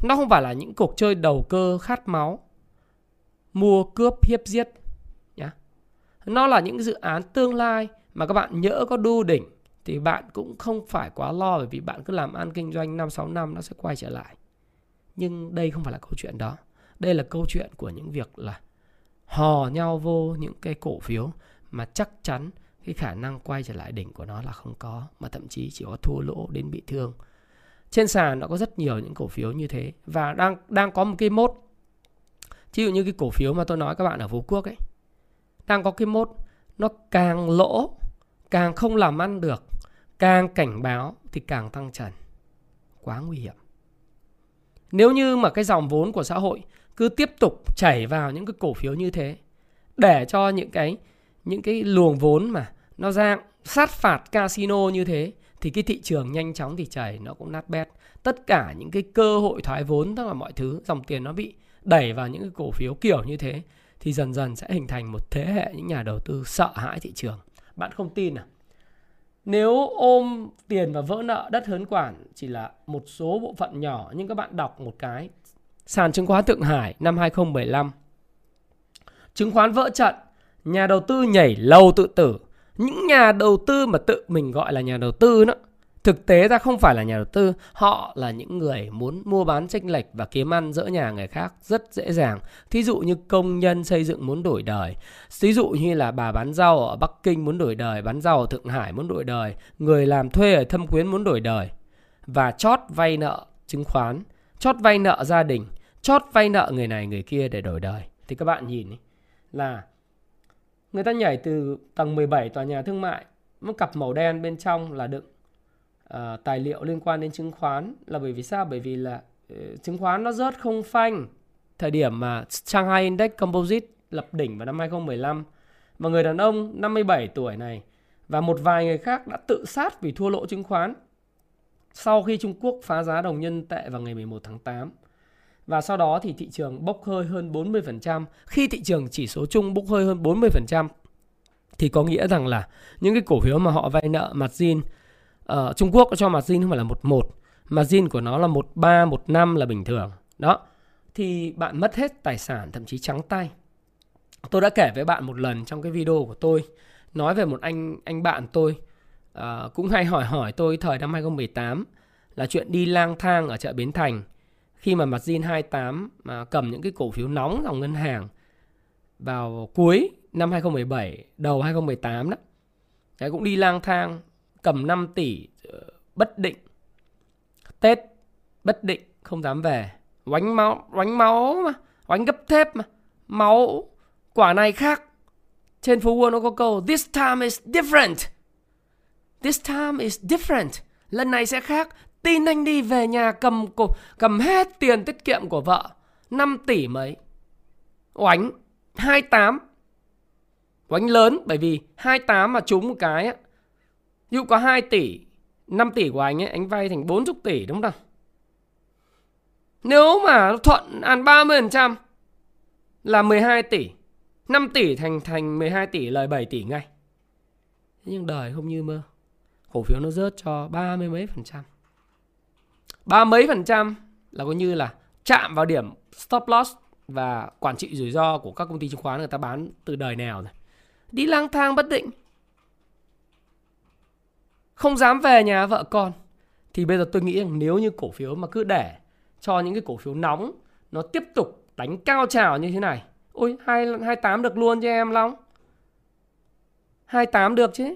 Nó không phải là những cuộc chơi đầu cơ khát máu. Mua cướp hiếp giết. Nhá. Nó là những dự án tương lai mà các bạn nhỡ có đu đỉnh thì bạn cũng không phải quá lo bởi vì bạn cứ làm ăn kinh doanh 5-6 năm nó sẽ quay trở lại. Nhưng đây không phải là câu chuyện đó. Đây là câu chuyện của những việc là hò nhau vô những cái cổ phiếu mà chắc chắn cái khả năng quay trở lại đỉnh của nó là không có, mà thậm chí chỉ có thua lỗ đến bị thương. Trên sàn nó có rất nhiều những cổ phiếu như thế và đang đang có một cái mốt. Ví dụ như cái cổ phiếu mà tôi nói các bạn ở Phú Quốc ấy, đang có cái mốt, nó càng lỗ, càng không làm ăn được, càng cảnh báo thì càng tăng trần. Quá nguy hiểm. Nếu như mà cái dòng vốn của xã hội cứ tiếp tục chảy vào những cái cổ phiếu như thế để cho những cái những cái luồng vốn mà nó ra, sát phạt casino như thế, thì cái thị trường nhanh chóng thì chảy, nó cũng nát bét. Tất cả những cái cơ hội thoái vốn, tất cả mọi thứ, dòng tiền nó bị đẩy vào những cái cổ phiếu kiểu như thế, thì dần dần sẽ hình thành một thế hệ những nhà đầu tư sợ hãi thị trường. Bạn không tin à? Nếu ôm tiền và vỡ nợ đất hớn quản chỉ là một số bộ phận nhỏ, nhưng các bạn đọc một cái, sàn chứng khoán Thượng Hải năm 2015 chứng khoán vỡ trận, nhà đầu tư nhảy lầu tự tử những nhà đầu tư mà tự mình gọi là nhà đầu tư đó, thực tế ra không phải là nhà đầu tư, họ là những người muốn mua bán tranh lệch và kiếm ăn giữa nhà người khác rất dễ dàng. Thí dụ như công nhân xây dựng muốn đổi đời, thí dụ như là bà bán rau ở bắc kinh muốn đổi đời, bán rau ở thượng hải muốn đổi đời, người làm thuê ở thâm quyến muốn đổi đời và chót vay nợ chứng khoán, chót vay nợ gia đình, chót vay nợ người này người kia để đổi đời. Thì các bạn nhìn là người ta nhảy từ tầng 17 tòa nhà thương mại một cặp màu đen bên trong là đựng uh, tài liệu liên quan đến chứng khoán. Là bởi vì sao? Bởi vì là uh, chứng khoán nó rớt không phanh. Thời điểm mà Shanghai Index Composite lập đỉnh vào năm 2015 và người đàn ông 57 tuổi này và một vài người khác đã tự sát vì thua lỗ chứng khoán. Sau khi Trung Quốc phá giá đồng nhân tệ vào ngày 11 tháng 8. Và sau đó thì thị trường bốc hơi hơn 40%. Khi thị trường chỉ số chung bốc hơi hơn 40% thì có nghĩa rằng là những cái cổ phiếu mà họ vay nợ mặt zin uh, Trung Quốc cho mặt zin không phải là một một margin của nó là 13, 15 là bình thường. Đó. Thì bạn mất hết tài sản thậm chí trắng tay. Tôi đã kể với bạn một lần trong cái video của tôi nói về một anh anh bạn tôi uh, cũng hay hỏi hỏi tôi thời năm 2018 là chuyện đi lang thang ở chợ Bến Thành khi mà mặt Zin 28 mà cầm những cái cổ phiếu nóng dòng ngân hàng vào cuối năm 2017, đầu 2018 đó. Đấy cũng đi lang thang cầm 5 tỷ ờ, bất định. Tết bất định không dám về. Oánh máu, oánh máu mà, oánh gấp thép mà. Máu quả này khác. Trên phố Wall nó có câu This time is different. This time is different. Lần này sẽ khác. Tin anh đi về nhà cầm cầm hết tiền tiết kiệm của vợ. 5 tỷ mấy. Oánh 28 Oánh lớn, bởi vì 28 mà trúng một cái á. Ví dụ có 2 tỷ 5 tỷ của anh ấy, Anh vay thành 40 tỷ, đúng không Nếu mà thuận ăn 30% Là 12 tỷ 5 tỷ thành thành 12 tỷ lời 7 tỷ ngay Nhưng đời không như mơ Cổ phiếu nó rớt cho 30 mấy phần trăm ba mấy phần trăm là coi như là chạm vào điểm stop loss và quản trị rủi ro của các công ty chứng khoán người ta bán từ đời nào rồi. Đi lang thang bất định. Không dám về nhà vợ con. Thì bây giờ tôi nghĩ rằng nếu như cổ phiếu mà cứ để cho những cái cổ phiếu nóng nó tiếp tục đánh cao trào như thế này. Ôi, 28 được luôn cho em Long. 28 được chứ.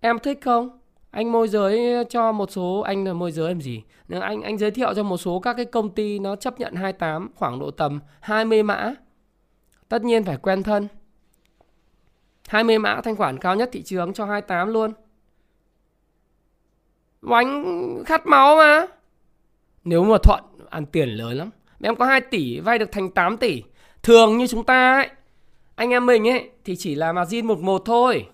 Em thích không? Anh môi giới ờ, cho một số, anh là môi giới làm gì? Nhưng anh anh giới thiệu cho một số các cái công ty nó chấp nhận 28 khoảng độ tầm 20 mã. Tất nhiên phải quen thân. 20 mã thanh khoản cao nhất thị trường cho 28 luôn. Oánh khát máu mà. Nếu mà thuận, ăn tiền lớn lắm. Em có 2 tỷ, vay được thành 8 tỷ. Thường như chúng ta ấy, Anh em mình ấy, Thì chỉ là margin 1-1 thôi.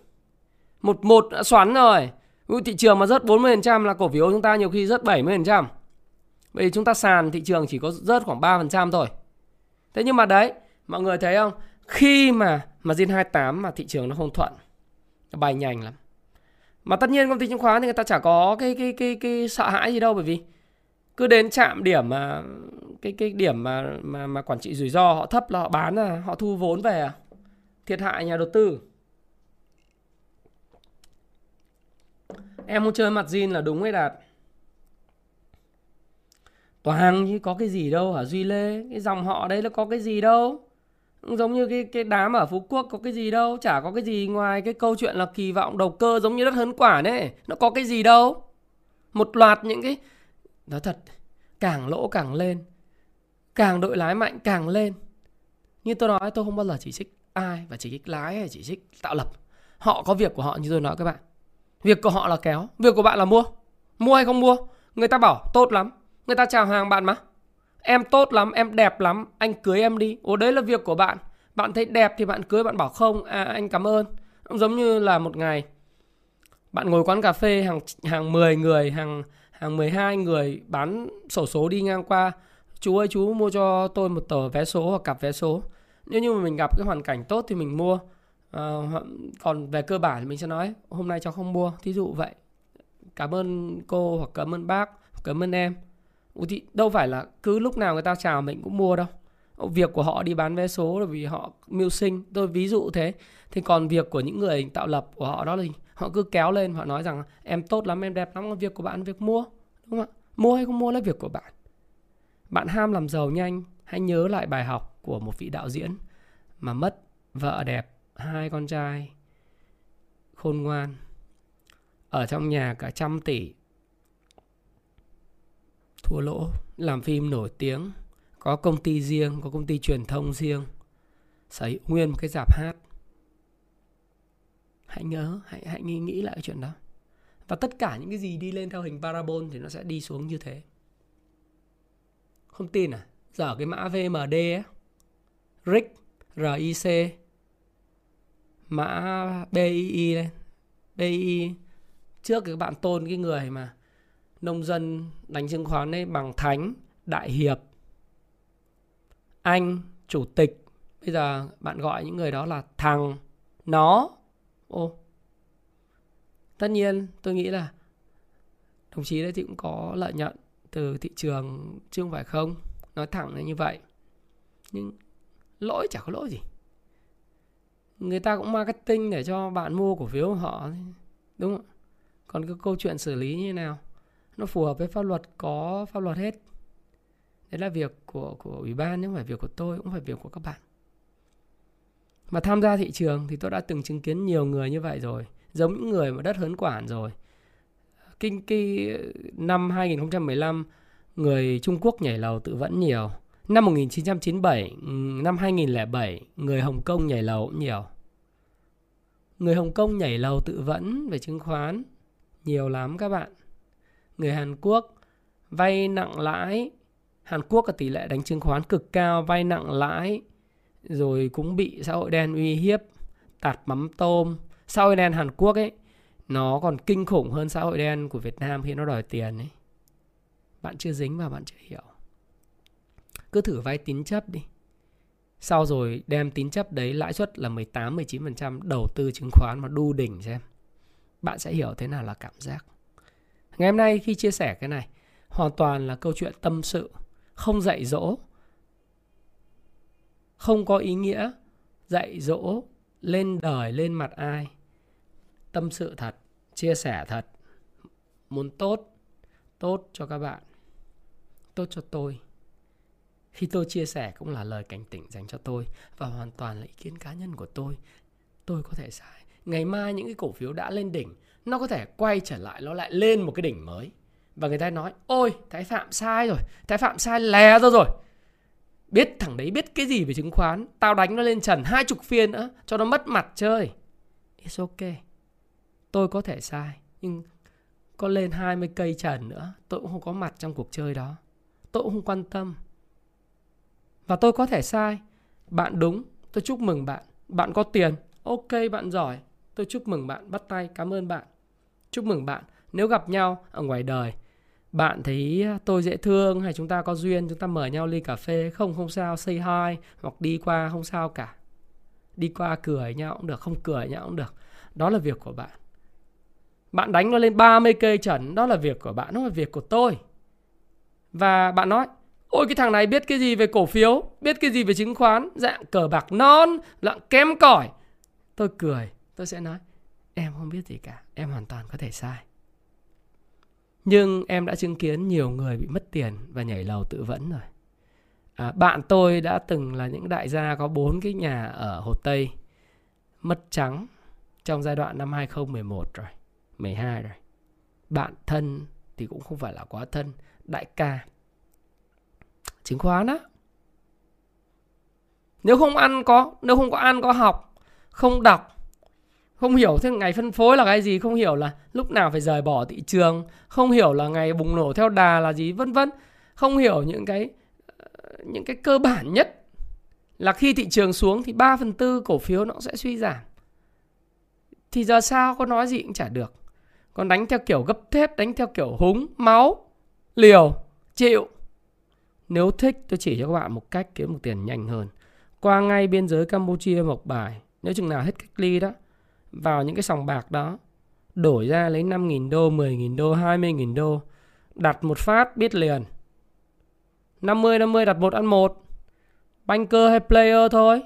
1-1 đã xoắn rồi. Ví thị trường mà rớt 40% là cổ phiếu chúng ta nhiều khi rớt 70%. Vậy thì chúng ta sàn thị trường chỉ có rớt khoảng 3% thôi. Thế nhưng mà đấy, mọi người thấy không? Khi mà mà zin 28 mà thị trường nó không thuận, nó bay nhanh lắm. Mà tất nhiên công ty chứng khoán thì người ta chả có cái cái cái cái sợ hãi gì đâu bởi vì cứ đến chạm điểm mà cái cái điểm mà mà mà quản trị rủi ro họ thấp là họ bán là họ thu vốn về à. Thiệt hại nhà đầu tư. Em muốn chơi mặt zin là đúng ấy Đạt. Toàn chứ có cái gì đâu hả Duy Lê? Cái dòng họ đấy nó có cái gì đâu? Giống như cái cái đám ở Phú Quốc có cái gì đâu? Chả có cái gì ngoài cái câu chuyện là kỳ vọng đầu cơ giống như đất hấn quả đấy. Nó có cái gì đâu? Một loạt những cái, Nói thật, Càng lỗ càng lên. Càng đội lái mạnh càng lên. Như tôi nói, tôi không bao giờ chỉ trích ai Và chỉ trích lái hay chỉ trích tạo lập. Họ có việc của họ như tôi nói các bạn. Việc của họ là kéo, việc của bạn là mua. Mua hay không mua? Người ta bảo tốt lắm. Người ta chào hàng bạn mà. Em tốt lắm, em đẹp lắm, anh cưới em đi. Ồ đấy là việc của bạn. Bạn thấy đẹp thì bạn cưới, bạn bảo không, à anh cảm ơn. Giống như là một ngày bạn ngồi quán cà phê hàng hàng 10 người, hàng hàng 12 người bán sổ số đi ngang qua. Chú ơi chú mua cho tôi một tờ vé số hoặc cặp vé số. Nếu như mà mình gặp cái hoàn cảnh tốt thì mình mua à, còn về cơ bản thì mình sẽ nói hôm nay cháu không mua. Thí dụ vậy cảm ơn cô hoặc cảm ơn bác cảm ơn em. Thì đâu phải là cứ lúc nào người ta chào mình cũng mua đâu. Việc của họ đi bán vé số là vì họ mưu sinh. Tôi ví dụ thế. Thì còn việc của những người tạo lập của họ đó là họ cứ kéo lên họ nói rằng em tốt lắm em đẹp lắm việc của bạn việc mua. Đúng không ạ? Mua hay không mua là việc của bạn. Bạn ham làm giàu nhanh hãy nhớ lại bài học của một vị đạo diễn mà mất vợ đẹp hai con trai khôn ngoan ở trong nhà cả trăm tỷ. Thua lỗ làm phim nổi tiếng có công ty riêng có công ty truyền thông riêng. Sở hữu nguyên một cái dạp hát. Hãy nhớ hãy hãy nghĩ, nghĩ lại cái chuyện đó. Và tất cả những cái gì đi lên theo hình parabol thì nó sẽ đi xuống như thế. Không tin à? Giờ cái mã VMD á RIC RIC mã BII đây. BII trước các bạn tôn cái người mà nông dân đánh chứng khoán ấy bằng thánh, đại hiệp, anh, chủ tịch. Bây giờ bạn gọi những người đó là thằng, nó. Ô. Tất nhiên tôi nghĩ là đồng chí đấy thì cũng có lợi nhuận từ thị trường chứ không phải không. Nói thẳng là như vậy. Nhưng lỗi chả có lỗi gì người ta cũng marketing để cho bạn mua cổ phiếu của họ đúng không? Còn cái câu chuyện xử lý như thế nào? Nó phù hợp với pháp luật, có pháp luật hết. Đấy là việc của của ủy ban nhưng không phải việc của tôi, cũng phải việc của các bạn. Mà tham gia thị trường thì tôi đã từng chứng kiến nhiều người như vậy rồi, giống những người mà đất hớn quản rồi. Kinh kỳ, năm 2015 người Trung Quốc nhảy lầu tự vẫn nhiều năm 1997 năm 2007 người Hồng Kông nhảy lầu cũng nhiều. Người Hồng Kông nhảy lầu tự vẫn về chứng khoán, nhiều lắm các bạn. Người Hàn Quốc vay nặng lãi, Hàn Quốc có tỷ lệ đánh chứng khoán cực cao, vay nặng lãi, rồi cũng bị xã hội đen uy hiếp, tạt mắm tôm. Xã hội đen Hàn Quốc ấy, nó còn kinh khủng hơn xã hội đen của Việt Nam khi nó đòi tiền ấy. Bạn chưa dính vào, bạn chưa hiểu cứ thử vay tín chấp đi. Sau rồi đem tín chấp đấy, lãi suất là 18 19% đầu tư chứng khoán mà đu đỉnh xem. Bạn sẽ hiểu thế nào là cảm giác. Ngày hôm nay khi chia sẻ cái này, hoàn toàn là câu chuyện tâm sự, không dạy dỗ, không có ý nghĩa dạy dỗ lên đời, lên mặt ai. Tâm sự thật, chia sẻ thật. Muốn tốt tốt cho các bạn, tốt cho tôi khi tôi chia sẻ cũng là lời cảnh tỉnh dành cho tôi và hoàn toàn là ý kiến cá nhân của tôi. Tôi có thể sai ngày mai những cái cổ phiếu đã lên đỉnh, nó có thể quay trở lại, nó lại lên một cái đỉnh mới. Và người ta nói, ôi, thái phạm sai rồi, thái phạm sai lè ra rồi. Biết thằng đấy biết cái gì về chứng khoán, tao đánh nó lên trần hai chục phiên nữa cho nó mất mặt chơi. It's ok. Tôi có thể sai, nhưng có lên 20 cây trần nữa, tôi cũng không có mặt trong cuộc chơi đó. Tôi cũng không quan tâm và tôi có thể sai. Bạn đúng, tôi chúc mừng bạn. Bạn có tiền, ok, bạn giỏi. Tôi chúc mừng bạn, bắt tay, cảm ơn bạn. Chúc mừng bạn. Nếu gặp nhau ở ngoài đời, bạn thấy tôi dễ thương hay chúng ta có duyên, chúng ta mời nhau ly cà phê, không không sao, say hi, hoặc đi qua, không sao cả. Đi qua cười nhau cũng được, không cười nhau cũng được. Đó là việc của bạn. Bạn đánh nó lên 30 cây trần, đó là việc của bạn, đó là việc của tôi. Và bạn nói ôi cái thằng này biết cái gì về cổ phiếu biết cái gì về chứng khoán? Dạng cờ bạc non dạng kém cỏi. Tôi cười tôi sẽ nói em không biết gì cả em hoàn toàn có thể sai. Nhưng em đã chứng kiến nhiều người bị mất tiền và nhảy lầu tự vẫn rồi. À, bạn tôi đã từng là những đại gia có bốn cái nhà ở Hồ Tây mất trắng trong giai đoạn năm 2011 rồi 12 rồi. Bạn thân thì cũng không phải là quá thân đại ca chứng khoán á. Nếu không ăn có, nếu không có ăn, có học, không đọc, không hiểu thế ngày phân phối là cái gì, không hiểu là lúc nào phải rời bỏ thị trường, không hiểu là ngày bùng nổ theo đà là gì, vân vân. Không hiểu những cái ờ, những cái cơ bản nhất là khi thị trường xuống thì 3 phần tư cổ phiếu nó sẽ suy giảm. Thì giờ sao? Có nói gì cũng chả được. Còn đánh theo kiểu gấp thép, đánh theo kiểu húng, máu, liều, chịu nếu thích tôi chỉ cho các bạn một cách kiếm được tiền nhanh hơn. Qua ngay biên giới Campuchia Mộc Bài nếu chừng nào hết cách ly đó vào những cái sòng bạc đó đổi ra lấy 5.000 đô, 10.000 đô, 20.000 đô đặt một phát biết liền. 50 50 đặt một ăn một. Banker hay player thôi.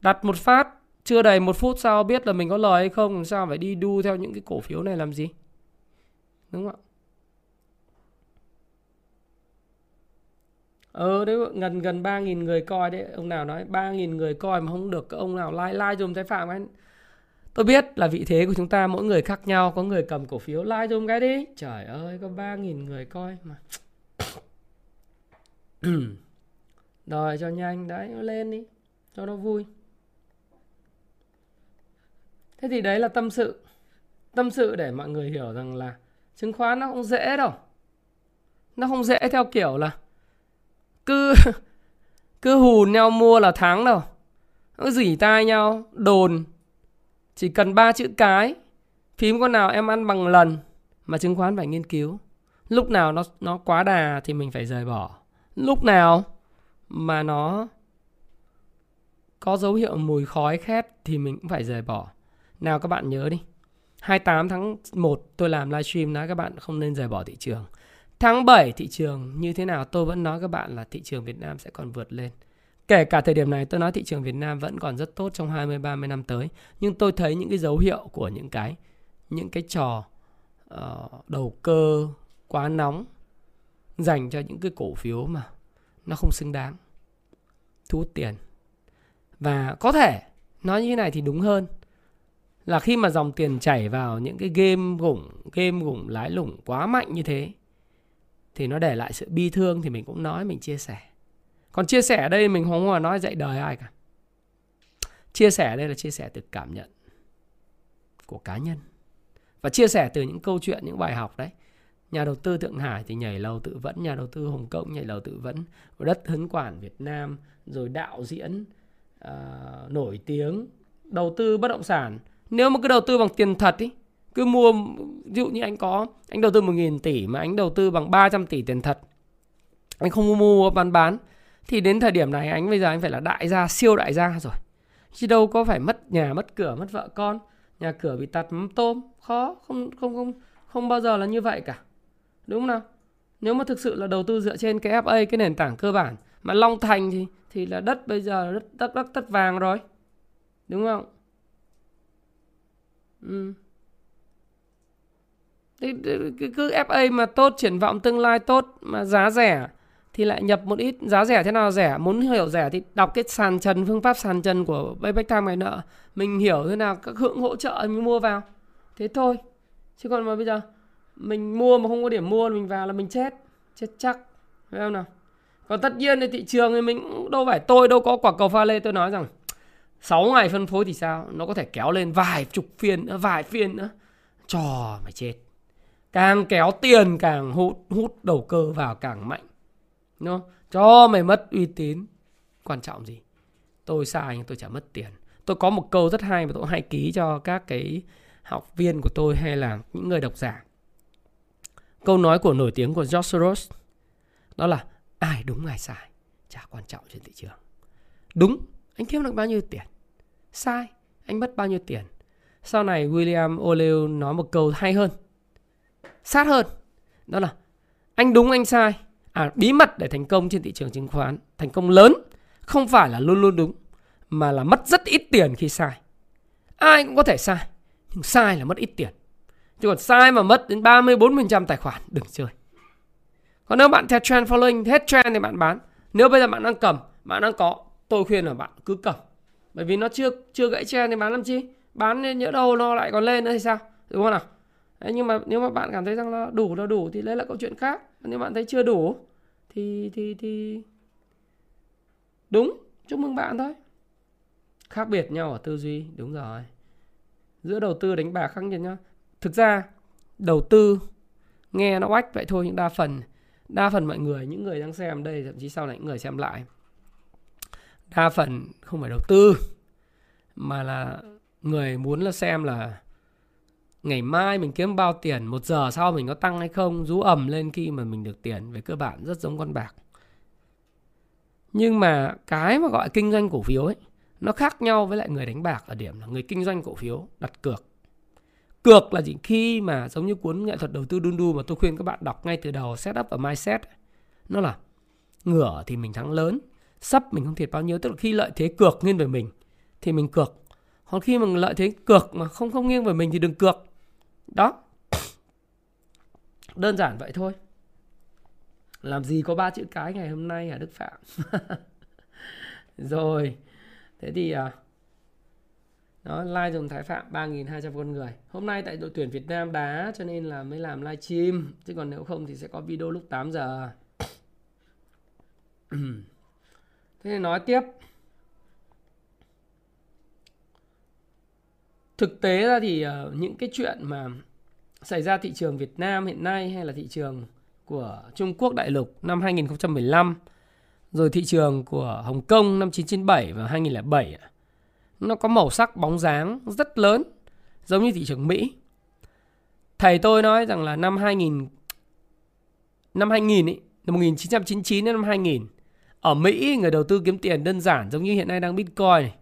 Đặt một phát chưa đầy một phút sau biết là mình có lời hay không sao phải đi đu theo những cái cổ phiếu này làm gì? Đúng không ạ? Ờ đấy, gần gần ba nghìn người coi đấy. Ông nào nói ba nghìn người coi mà không được, Ông nào like like dùm thái phạm anh Tôi biết là vị thế của chúng ta, mỗi người khác nhau, Có người cầm cổ phiếu like dùm cái đi. Trời ơi, có ba nghìn người coi mà. [CLEARS THROAT] Rồi cho nhanh đấy, nó lên đi, Cho nó vui. Thế thì đấy là tâm sự. Tâm sự để mọi người hiểu rằng là Chứng khoán nó không dễ đâu. Nó không dễ theo kiểu là cứ cứ hùn nhau mua là thắng đâu. Cứ dỉ tai nhau, đồn. Chỉ cần ba chữ cái, phím con nào em ăn bằng lần mà chứng khoán phải nghiên cứu. Lúc nào nó nó quá đà thì mình phải rời bỏ. Lúc nào mà nó có dấu hiệu mùi khói khét thì mình cũng phải rời bỏ. Nào các bạn nhớ đi. 28 tháng 1 tôi làm livestream nói các bạn không nên rời bỏ thị trường. Tháng 7 thị trường như thế nào tôi vẫn nói các bạn là thị trường Việt Nam sẽ còn vượt lên. Kể cả thời điểm này tôi nói thị trường Việt Nam vẫn còn rất tốt trong 20 30 năm tới, nhưng tôi thấy những cái dấu hiệu của những cái những cái trò uh, đầu cơ quá nóng dành cho những cái cổ phiếu mà nó không xứng đáng thu hút tiền. Và có thể nói như thế này thì đúng hơn là khi mà dòng tiền chảy vào những cái game gủng, game gủng lái lủng quá mạnh như thế thì nó để lại sự bi thương thì mình cũng nói mình chia sẻ. Còn chia sẻ ở đây mình không có nói dạy đời ai cả. Chia sẻ ở đây là chia sẻ từ cảm nhận của cá nhân. Và chia sẻ từ những câu chuyện những bài học đấy. Nhà đầu tư thượng hải thì nhảy lầu tự vẫn nhà đầu tư hồng kông nhảy lầu tự vẫn. Đất hấn quản việt nam rồi đạo diễn uh, nổi tiếng đầu tư bất động sản. Nếu mà cứ đầu tư bằng tiền thật ý cứ mua ví dụ như anh có anh đầu tư 1.000 tỷ mà anh đầu tư bằng 300 tỷ tiền thật anh không mua mua bán bán thì đến thời điểm này anh bây giờ anh phải là đại gia siêu đại gia rồi. Chứ đâu có phải mất nhà mất cửa mất vợ con nhà cửa bị tạt mắm tôm khó không không không không bao giờ là như vậy cả. Đúng không nào? Nếu mà thực sự là đầu tư dựa trên cái FA cái nền tảng cơ bản mà Long Thành thì thì là đất bây giờ là đất đất đất, đất vàng rồi. Đúng không? Ừ cứ FA mà tốt, triển vọng tương lai tốt, mà giá rẻ thì lại nhập một ít. Giá rẻ thế nào rẻ? Muốn hiểu rẻ thì đọc cái sàn trần, phương pháp sàn trần của Payback Time ngày nợ. Mình hiểu thế nào, các hưởng hỗ trợ mình mua vào. Thế thôi. Chứ còn mà bây giờ mình mua mà không có điểm mua, mình vào là mình chết. Chết chắc. Phải không nào? Còn tất nhiên thì thị trường thì mình đâu phải tôi đâu có quả cầu pha lê. Tôi nói rằng 6 ngày phân phối thì sao? Nó có thể kéo lên vài chục phiên nữa, vài phiên nữa. Trò mày chết càng kéo tiền càng hút hút đầu cơ vào càng mạnh. Nó cho mày mất uy tín. Quan trọng gì? Tôi sai nhưng tôi chả mất tiền. Tôi có một câu rất hay mà tôi hay ký cho các cái học viên của tôi hay là những người độc giả. Câu nói của nổi tiếng của George Soros, đó là, ai đúng, ai sai. Chả quan trọng trên thị trường. Đúng, anh kiếm được bao nhiêu tiền? Sai, anh mất bao nhiêu tiền? Sau này William O'Leary nói một câu hay hơn sát hơn. Đó là anh đúng anh sai. À, bí mật để thành công trên thị trường chứng khoán. Thành công lớn không phải là luôn luôn đúng mà là mất rất ít tiền khi sai. Ai cũng có thể sai nhưng sai là mất ít tiền. Chứ còn sai mà mất đến 30 40% tài khoản đừng chơi. Còn nếu bạn theo trend following hết trend thì bạn bán. Nếu bây giờ bạn đang cầm bạn đang có tôi khuyên là bạn cứ cầm. Bởi vì nó chưa chưa gãy trend thì bán làm chi? Bán nên nhỡ đâu nó lại còn lên nữa thì sao? Đúng không nào? Đấy, nhưng mà nếu mà bạn cảm thấy rằng là đủ là đủ thì đấy là câu chuyện khác. Nếu bạn thấy chưa đủ thì thì thì đúng chúc mừng bạn thôi. Khác biệt nhau ở tư duy đúng rồi. Giữa đầu tư đánh bạc khác biệt nhau. Thực ra đầu tư nghe nó oách vậy thôi nhưng đa phần đa phần mọi người những người đang xem đây thậm chí sau này những người xem lại đa phần không phải đầu tư mà là người muốn là xem là ngày mai mình kiếm bao tiền, một giờ sau mình có tăng hay không, rú ầm lên khi mà mình được tiền về cơ bản, rất giống con bạc. Nhưng mà cái mà gọi kinh doanh cổ phiếu ấy, nó khác nhau với lại người đánh bạc ở điểm là người kinh doanh cổ phiếu đặt cược. Cược là gì? Khi mà giống như cuốn nghệ thuật đầu tư đun đu mà tôi khuyên các bạn đọc ngay từ đầu setup và mindset nó là ngửa thì mình thắng lớn sắp mình không thiệt bao nhiêu. Tức là khi lợi thế cược nghiêng về mình thì mình cược. Còn khi mà lợi thế cược mà không không nghiêng về mình thì đừng cược đó. Đơn giản vậy thôi. Làm gì có ba chữ cái ngày hôm nay hả đức phạm? [LAUGHS] Rồi thế thì à, đó live dùng thái phạm 3.200 con người. Hôm nay tại đội tuyển Việt Nam đá cho nên là mới làm live stream chứ còn nếu không thì sẽ có video lúc 8 giờ. [CLEARS THROAT] Thế thì nói tiếp. Thực tế ra thì uh, những cái chuyện mà xảy ra thị trường Việt Nam hiện nay hay là thị trường của Trung Quốc đại lục năm 2015 rồi thị trường của Hồng Kông năm 1997 và 2007 nó có màu sắc bóng dáng rất lớn giống như thị trường Mỹ. Thầy tôi nói rằng là năm 2000 năm 2000 ấy, năm 1999 đến năm 2000 ở Mỹ người đầu tư kiếm tiền đơn giản giống như hiện nay đang Bitcoin này.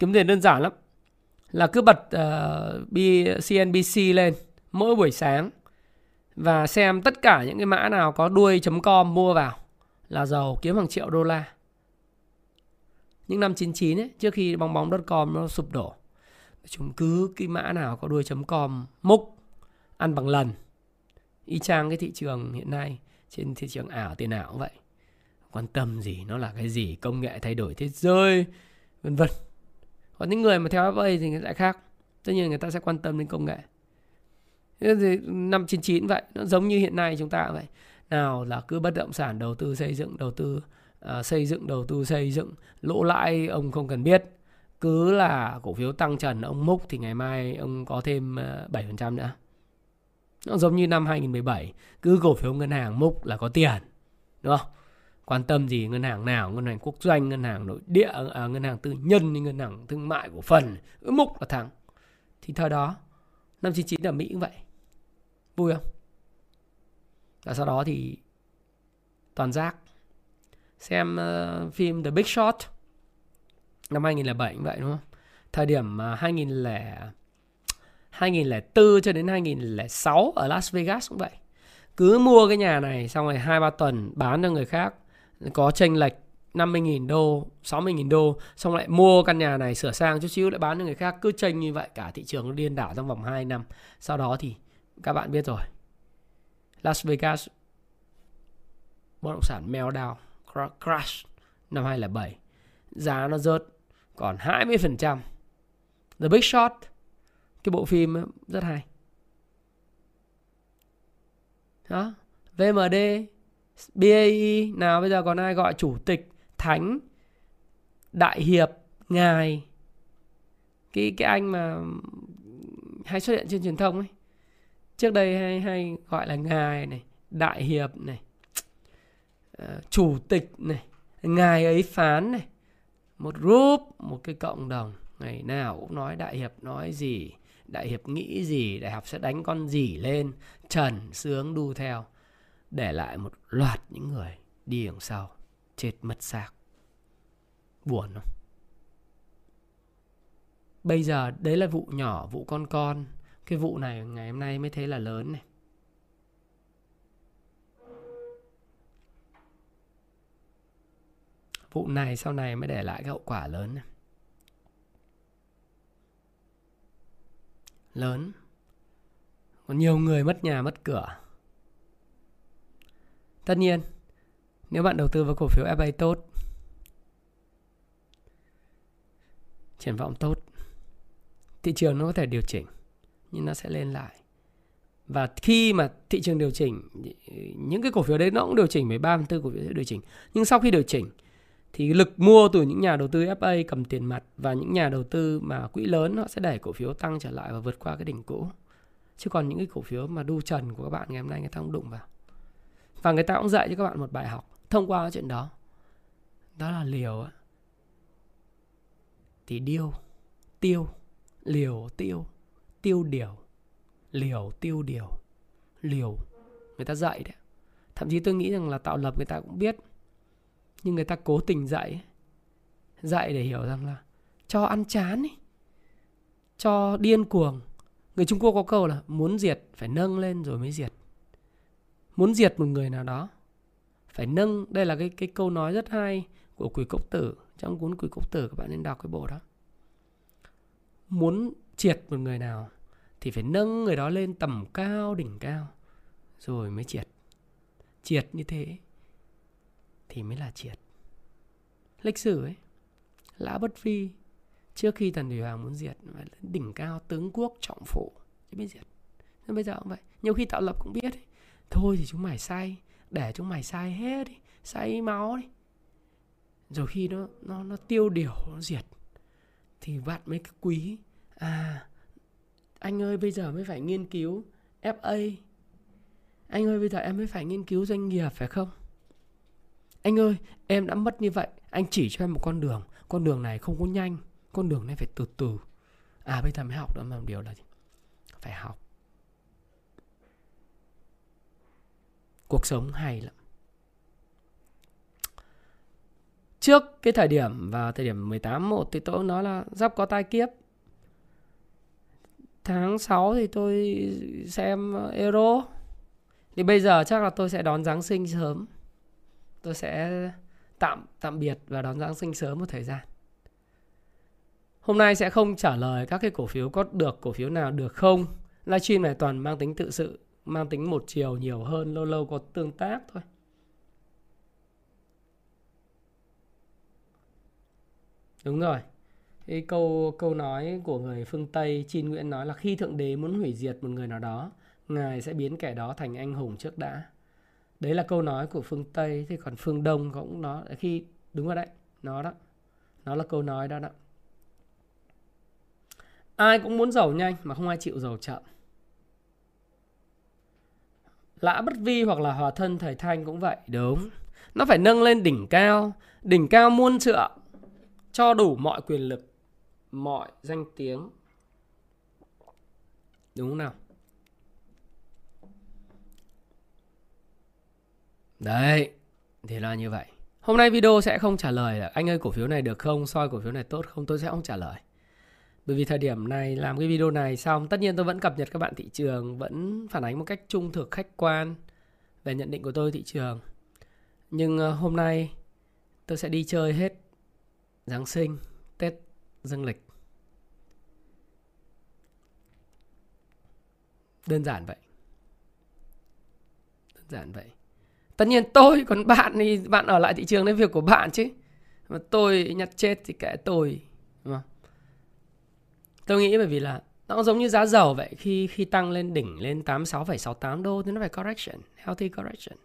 Kiếm tiền đơn giản lắm là cứ bật ờ, uh, CNBC lên mỗi buổi sáng và xem tất cả những cái mã nào có đuôi .com mua vào là giàu kiếm hàng triệu đô la. Những năm 99 ấy, trước khi bong bóng .com nó sụp đổ. Chúng cứ cái mã nào có đuôi .com múc ăn bằng lần. Y chang cái thị trường hiện nay trên thị trường ảo tiền ảo cũng vậy. Quan tâm gì nó là cái gì, công nghệ thay đổi thế giới, vân vân. Còn những người mà theo FA thì lại khác. Tất nhiên người ta sẽ quan tâm đến công nghệ. Thì năm 99 vậy, nó giống như hiện nay chúng ta vậy. Nào là cứ bất động sản đầu tư xây dựng, đầu tư uh, xây dựng, đầu tư xây dựng, lỗ lãi ông không cần biết. Cứ là cổ phiếu tăng trần ông múc thì ngày mai ông có thêm ờ, uh, 7% nữa. Nó giống như năm 2017, cứ cổ phiếu ngân hàng múc là có tiền. Đúng không? Quan tâm gì ngân hàng nào, ngân hàng quốc doanh, ngân hàng nội địa, à, ngân hàng tư nhân, ngân hàng thương mại của phần, cứ mục là thắng. Thì thời đó, năm 99 ở Mỹ cũng vậy. Vui không? Và sau đó thì toàn giác. Xem uh, phim The Big Short năm 2007 cũng vậy đúng không? Thời điểm uh, 2000 2004 cho đến 2006 ở Las Vegas cũng vậy. Cứ mua cái nhà này xong rồi 2 3 tuần bán cho người khác có tranh lệch 50.000 đô, 60.000 đô xong lại mua căn nhà này sửa sang chút xíu lại bán cho người khác cứ tranh như vậy cả thị trường nó điên đảo trong vòng 2 năm. Sau đó thì các bạn biết rồi. Las Vegas bất động sản meltdown, crash năm 2007. Giá nó rớt còn 20%. The Big Short cái bộ phim rất hay đó VMD BAE nào bây giờ còn ai gọi chủ tịch thánh đại hiệp ngài? Cái cái anh mà hay xuất hiện trên truyền thông ấy. Trước đây hay hay gọi là ngài này đại hiệp này uh, chủ tịch này ngài ấy phán này. Một group một cái cộng đồng ngày nào cũng nói đại hiệp nói gì đại hiệp nghĩ gì đại học sẽ đánh con gì lên trần sướng đu theo để lại một loạt những người đi đằng sau, chết mất xác. Buồn không? Bây giờ đấy là vụ nhỏ, vụ con con. Cái vụ này ngày hôm nay mới thấy là lớn này. Vụ này sau này mới để lại cái hậu quả lớn này. Lớn. Còn nhiều người mất nhà, mất cửa tất nhiên, nếu bạn đầu tư vào cổ phiếu FA tốt, triển vọng tốt, thị trường nó có thể điều chỉnh, nhưng nó sẽ lên lại và khi mà thị trường điều chỉnh, những cái cổ phiếu đấy nó cũng điều chỉnh 13 phần tư cổ phiếu sẽ điều chỉnh nhưng sau khi điều chỉnh, thì lực mua từ những nhà đầu tư FA cầm tiền mặt và những nhà đầu tư mà quỹ lớn, họ sẽ đẩy cổ phiếu tăng trở lại và vượt qua cái đỉnh cũ. Chứ còn những cái cổ phiếu mà đu trần của các bạn ngày hôm nay, người ta không đụng vào. Và người ta cũng dạy cho các bạn một bài học thông qua chuyện đó. Đó là liều á. Thì điêu, tiêu, liều, tiêu, tiêu điều, liều, tiêu điều, liều. Người ta dạy đấy. Thậm chí tôi nghĩ rằng là tạo lập người ta cũng biết nhưng người ta cố tình dạy dạy để hiểu rằng là cho ăn chán ấy cho điên cuồng người trung quốc có câu là muốn diệt phải nâng lên rồi mới diệt muốn diệt một người nào đó. Phải nâng, đây là cái cái câu nói rất hay của quỷ cốc tử, trong cuốn quỷ cốc tử các bạn nên đọc cái bộ đó. Muốn triệt một người nào thì phải nâng người đó lên tầm cao, đỉnh cao, rồi mới triệt. Triệt như thế thì mới là triệt. Lịch sử ấy, lã bất phi trước khi thần thủy hoàng muốn diệt phải lên đỉnh cao, tướng quốc, trọng phụ chứ biết diệt. Nên bây giờ cũng vậy, nhiều khi tạo lập cũng biết ấy thôi thì chúng mày say, để chúng mày say hết đi, say máu đi. Rồi khi nó nó nó tiêu điều, nó diệt, thì bạn mới quý à anh ơi, bây giờ mới phải nghiên cứu FA anh ơi, bây giờ em mới phải nghiên cứu doanh nghiệp phải không? Anh ơi, em đã mất như vậy, anh chỉ cho em một con đường. Con đường này không có nhanh, con đường này phải từ từ. À bây giờ mới học đó mà một điều là gì? Phải học. Cuộc sống hay lắm. Trước cái thời điểm vào thời điểm 18 1 thì tôi nói là sắp có tai kiếp. Tháng 6 thì tôi xem Euro. Thì bây giờ chắc là tôi sẽ đón Giáng sinh sớm. Tôi sẽ tạm tạm biệt và đón Giáng sinh sớm một thời gian. Hôm nay sẽ không trả lời các cái cổ phiếu có được, cổ phiếu nào được không. Livestream này toàn mang tính tự sự mang tính một chiều nhiều hơn, lâu lâu có tương tác thôi. Đúng rồi. Cái câu câu nói của người phương Tây Chin Nguyễn nói là khi thượng đế muốn hủy diệt một người nào đó, ngài sẽ biến kẻ đó thành anh hùng trước đã. Đấy là câu nói của phương Tây thì còn phương Đông cũng nó khi, đúng rồi đấy, nó đó. Nó là câu nói đó đó. Ai cũng muốn giàu nhanh mà không ai chịu giàu chậm lã bất vi hoặc là hòa thân thời thanh cũng vậy. Đúng. Nó phải nâng lên đỉnh cao. Đỉnh cao muôn trượng. Cho đủ mọi quyền lực, mọi danh tiếng. Đúng không nào? Đấy, thì là như vậy. Hôm nay video sẽ không trả lời. Là anh ơi, cổ phiếu này được không? Soi cổ phiếu này tốt không? Tôi sẽ không trả lời bởi vì thời điểm này làm cái video này xong tất nhiên tôi vẫn cập nhật các bạn thị trường vẫn phản ánh một cách trung thực khách quan về nhận định của tôi thị trường nhưng ờ, hôm nay tôi sẽ đi chơi hết Giáng sinh, Tết dương lịch. Đơn giản vậy. Đơn giản vậy. Tất nhiên tôi còn bạn thì bạn ở lại thị trường đấy việc của bạn chứ. Mà tôi nhặt chết thì kệ tôi. Đúng không? Tôi nghĩ bởi vì là nó giống như giá dầu vậy khi khi tăng lên đỉnh lên 86,68 đô thì nó phải correction, healthy correction.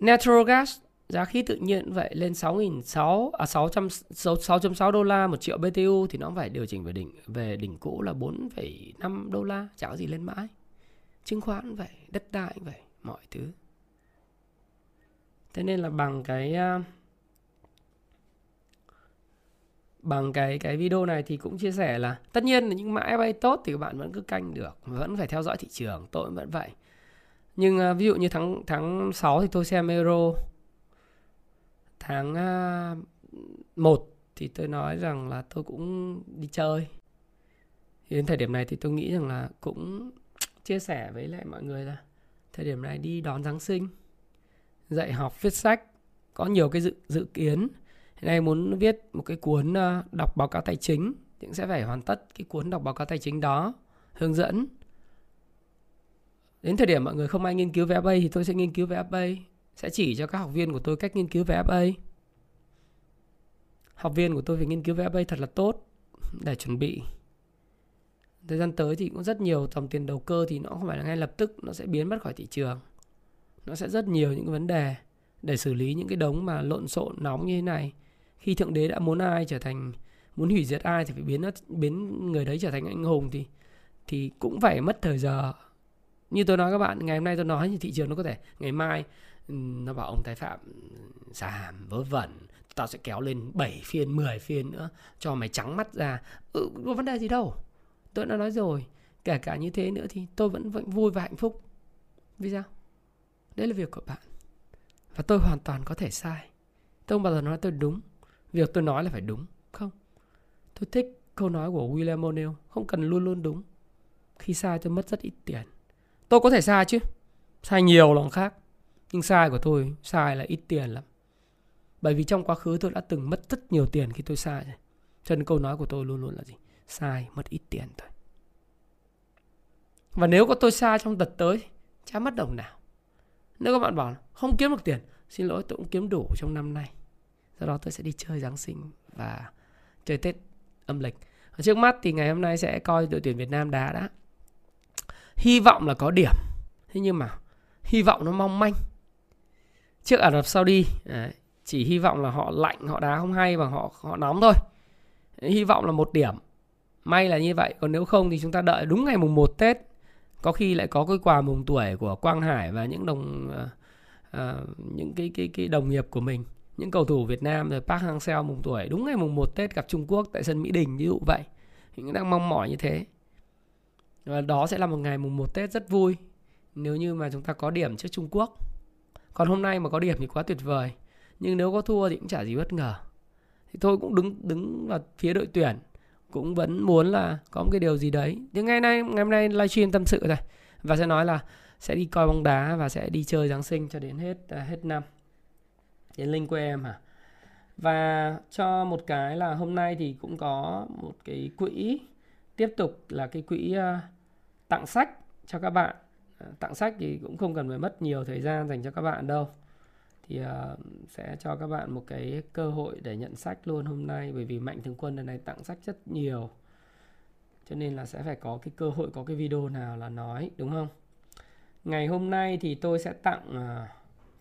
Natural gas giá khí tự nhiên vậy lên 6.600 à 600 6.6 đô la một triệu BTU thì nó phải điều chỉnh về đỉnh về đỉnh cũ là 4,5 đô la chả có gì lên mãi chứng khoán vậy đất đai vậy mọi thứ thế nên là bằng cái uh, bằng cái cái video này thì cũng chia sẻ là tất nhiên là những mã bay tốt thì các bạn vẫn cứ canh được vẫn phải theo dõi thị trường tôi vẫn vậy. Nhưng uh, ví dụ như tháng tháng 6 thì tôi xem euro. Tháng à, uh, 1 thì tôi nói rằng là tôi cũng đi chơi. Thì đến thời điểm này thì tôi nghĩ rằng là cũng chia sẻ với lại mọi người là thời điểm này đi đón Giáng sinh dạy học viết sách có nhiều cái dự dự kiến hiện nay muốn viết một cái cuốn ờ, đọc báo cáo tài chính thì cũng sẽ phải hoàn tất cái cuốn đọc báo cáo tài chính đó, hướng dẫn đến thời điểm mọi người không ai nghiên cứu về FA thì tôi sẽ nghiên cứu về FA sẽ chỉ cho các học viên của tôi cách nghiên cứu về FA. Học viên của tôi phải nghiên cứu về FA thật là tốt để chuẩn bị. Thời gian tới thì cũng rất nhiều dòng tiền đầu cơ thì nó không phải là ngay lập tức, nó sẽ biến mất khỏi thị trường. Nó sẽ rất nhiều những vấn đề để xử lý những cái đống mà lộn xộn nóng như thế này. Khi thượng đế đã muốn ai trở thành muốn hủy diệt ai thì phải biến nó biến người đấy trở thành anh hùng thì thì cũng phải mất thời giờ. Như tôi nói các bạn ngày hôm nay tôi nói thì thị trường nó có thể ngày mai ừ, nó bảo ông tái phạm ừ, giảm vớ vẩn tao sẽ kéo lên 7 phiên 10 phiên nữa cho mày trắng mắt ra. Ừ, có vấn đề gì đâu. Tôi đã nói rồi kể cả như thế nữa thì tôi vẫn vẫn vui và hạnh phúc. Vì sao? Đấy là việc của bạn. Và tôi hoàn toàn có thể sai. Tôi không bao giờ nói tôi đúng việc tôi nói là phải đúng, không? Tôi thích câu nói của William O'Neill, không cần luôn luôn đúng. Khi sai tôi mất rất ít tiền. Tôi có thể sai chứ, sai nhiều lòng khác. Nhưng sai của tôi, sai là ít tiền lắm. Bởi vì trong quá khứ tôi đã từng mất rất nhiều tiền khi tôi sai rồi. Cho nên câu nói của tôi luôn luôn là gì? Sai, mất ít tiền thôi. Và nếu có tôi sai trong đợt tới, chả mất đồng nào. Nếu các bạn bảo không kiếm được tiền, xin lỗi, tôi cũng kiếm đủ trong năm nay sau đó tôi sẽ đi chơi giáng sinh và chơi tết âm lịch. Ở trước mắt thì ngày hôm nay sẽ coi đội tuyển việt nam đá đã. Hy vọng là có điểm. Thế nhưng mà hy vọng nó mong manh. Trước Ả Rập Saudi đấy, chỉ hy vọng là họ lạnh họ đá không hay và họ họ nóng thôi. Hy vọng là một điểm. May là như vậy còn nếu không thì chúng ta đợi đúng ngày mùng 1 Tết. Có khi lại có cái quà mùng tuổi của Quang Hải và những đồng uh, uh, những cái cái cái đồng nghiệp của mình những cầu thủ Việt Nam rồi Park Hang-seo mùng tuổi đúng ngày mùng 1 Tết gặp Trung Quốc tại sân Mỹ Đình ví dụ vậy. Mình đang mong mỏi như thế. Và đó sẽ là một ngày mùng 1 Tết rất vui nếu như mà chúng ta có điểm trước Trung Quốc. Còn hôm nay mà có điểm thì quá tuyệt vời nhưng nếu có thua thì cũng chả gì bất ngờ. Thì tôi cũng đứng đứng vào phía đội tuyển cũng vẫn muốn là có một cái điều gì đấy. Nhưng ngày nay ngày hôm nay livestream tâm sự rồi và sẽ nói là sẽ đi coi bóng đá và sẽ đi chơi Giáng sinh cho đến hết à, hết năm cái linh của em hả? Và cho một cái là hôm nay thì cũng có một cái quỹ tiếp tục là cái quỹ uh, tặng sách cho các bạn. Ờ, tặng sách thì cũng không cần phải mất nhiều thời gian dành cho các bạn đâu. Thì uh, sẽ cho các bạn một cái cơ hội để nhận sách luôn hôm nay bởi vì mạnh thường quân lần này tặng sách rất nhiều. Cho nên là sẽ phải có cái cơ hội có cái video nào là nói đúng không? Ngày hôm nay thì tôi sẽ tặng uh,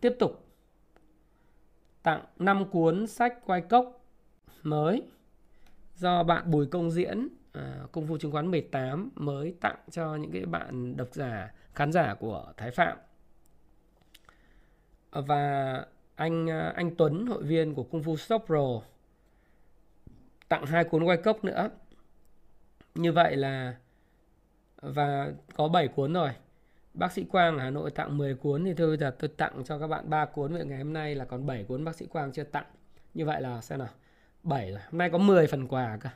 tiếp tục tặng 5 cuốn sách quay cốc mới do bạn Bùi Công Diễn à, Công phu chứng khoán 18 mới tặng cho những cái bạn độc giả khán giả của Thái Phạm. Và anh à, anh Tuấn hội viên của Công phu Stop Pro tặng hai cuốn quay cốc nữa. Như vậy là và có 7 cuốn rồi bác sĩ Quang Hà Nội tặng 10 cuốn. Thì thôi bây giờ tôi tặng cho các bạn 3 cuốn vậy ngày hôm nay là còn 7 cuốn bác sĩ Quang chưa tặng. Như vậy là xem nào. 7 rồi. Hôm nay có 10 phần quà cơ.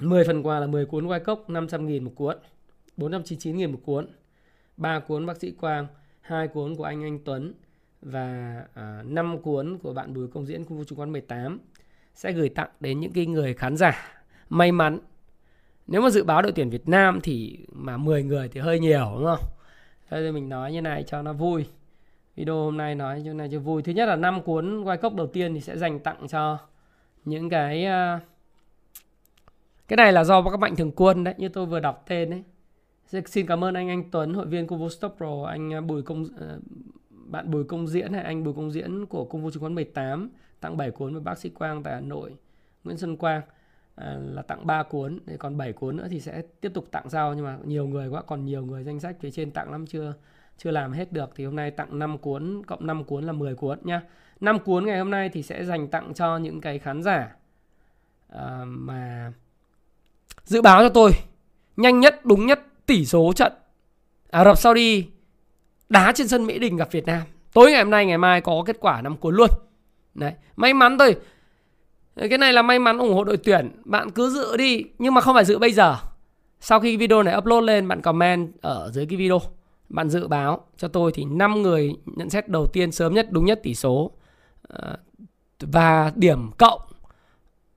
10 phần quà là 10 cuốn quay cốc 500 000 một cuốn 499 000 một cuốn 3 cuốn bác sĩ Quang 2 cuốn của anh Anh Tuấn và à, 5 cuốn của bạn Bùi Công Diễn khu Phu Chứng Quán 18 sẽ gửi tặng đến những cái người khán giả may mắn nếu mà dự báo đội tuyển Việt Nam thì mà 10 người thì hơi nhiều đúng không? Thế mình nói như này cho nó vui. Video hôm nay nói như này cho vui. Thứ nhất là năm cuốn quay cốc đầu tiên thì sẽ dành tặng cho những cái ờ, cái này là do các mạnh thường quân đấy, như tôi vừa đọc tên đấy. Xin cảm ơn anh Anh Tuấn, hội viên Cung Stop Pro, anh ờ, Bùi Công ờ, bạn Bùi Công Diễn hay anh Bùi Công Diễn của Cung Vu Chứng khoán 18 tặng 7 cuốn với bác sĩ Quang tại Hà Nội, Nguyễn Xuân Quang à, là tặng 3 cuốn, để còn 7 cuốn nữa thì sẽ tiếp tục tặng sau nhưng mà nhiều người quá, còn nhiều người danh sách phía trên tặng lắm chưa chưa làm hết được thì hôm nay tặng 5 cuốn cộng 5 cuốn là 10 cuốn nhá. 5 cuốn ngày hôm nay thì sẽ dành tặng cho những cái khán giả à, mà dự báo cho tôi nhanh nhất đúng nhất tỷ số trận Ả Rập Saudi đá trên sân Mỹ Đình gặp Việt Nam. Tối ngày hôm nay ngày mai có kết quả năm cuốn luôn. Đấy, may mắn thôi. Cái này là may mắn ủng hộ đội tuyển, bạn cứ dự đi nhưng mà không phải dự bây giờ. Sau khi video này upload lên bạn comment ở dưới cái video. Bạn dự báo cho tôi thì 5 người nhận xét đầu tiên sớm nhất đúng nhất tỷ số ờ, và điểm cộng.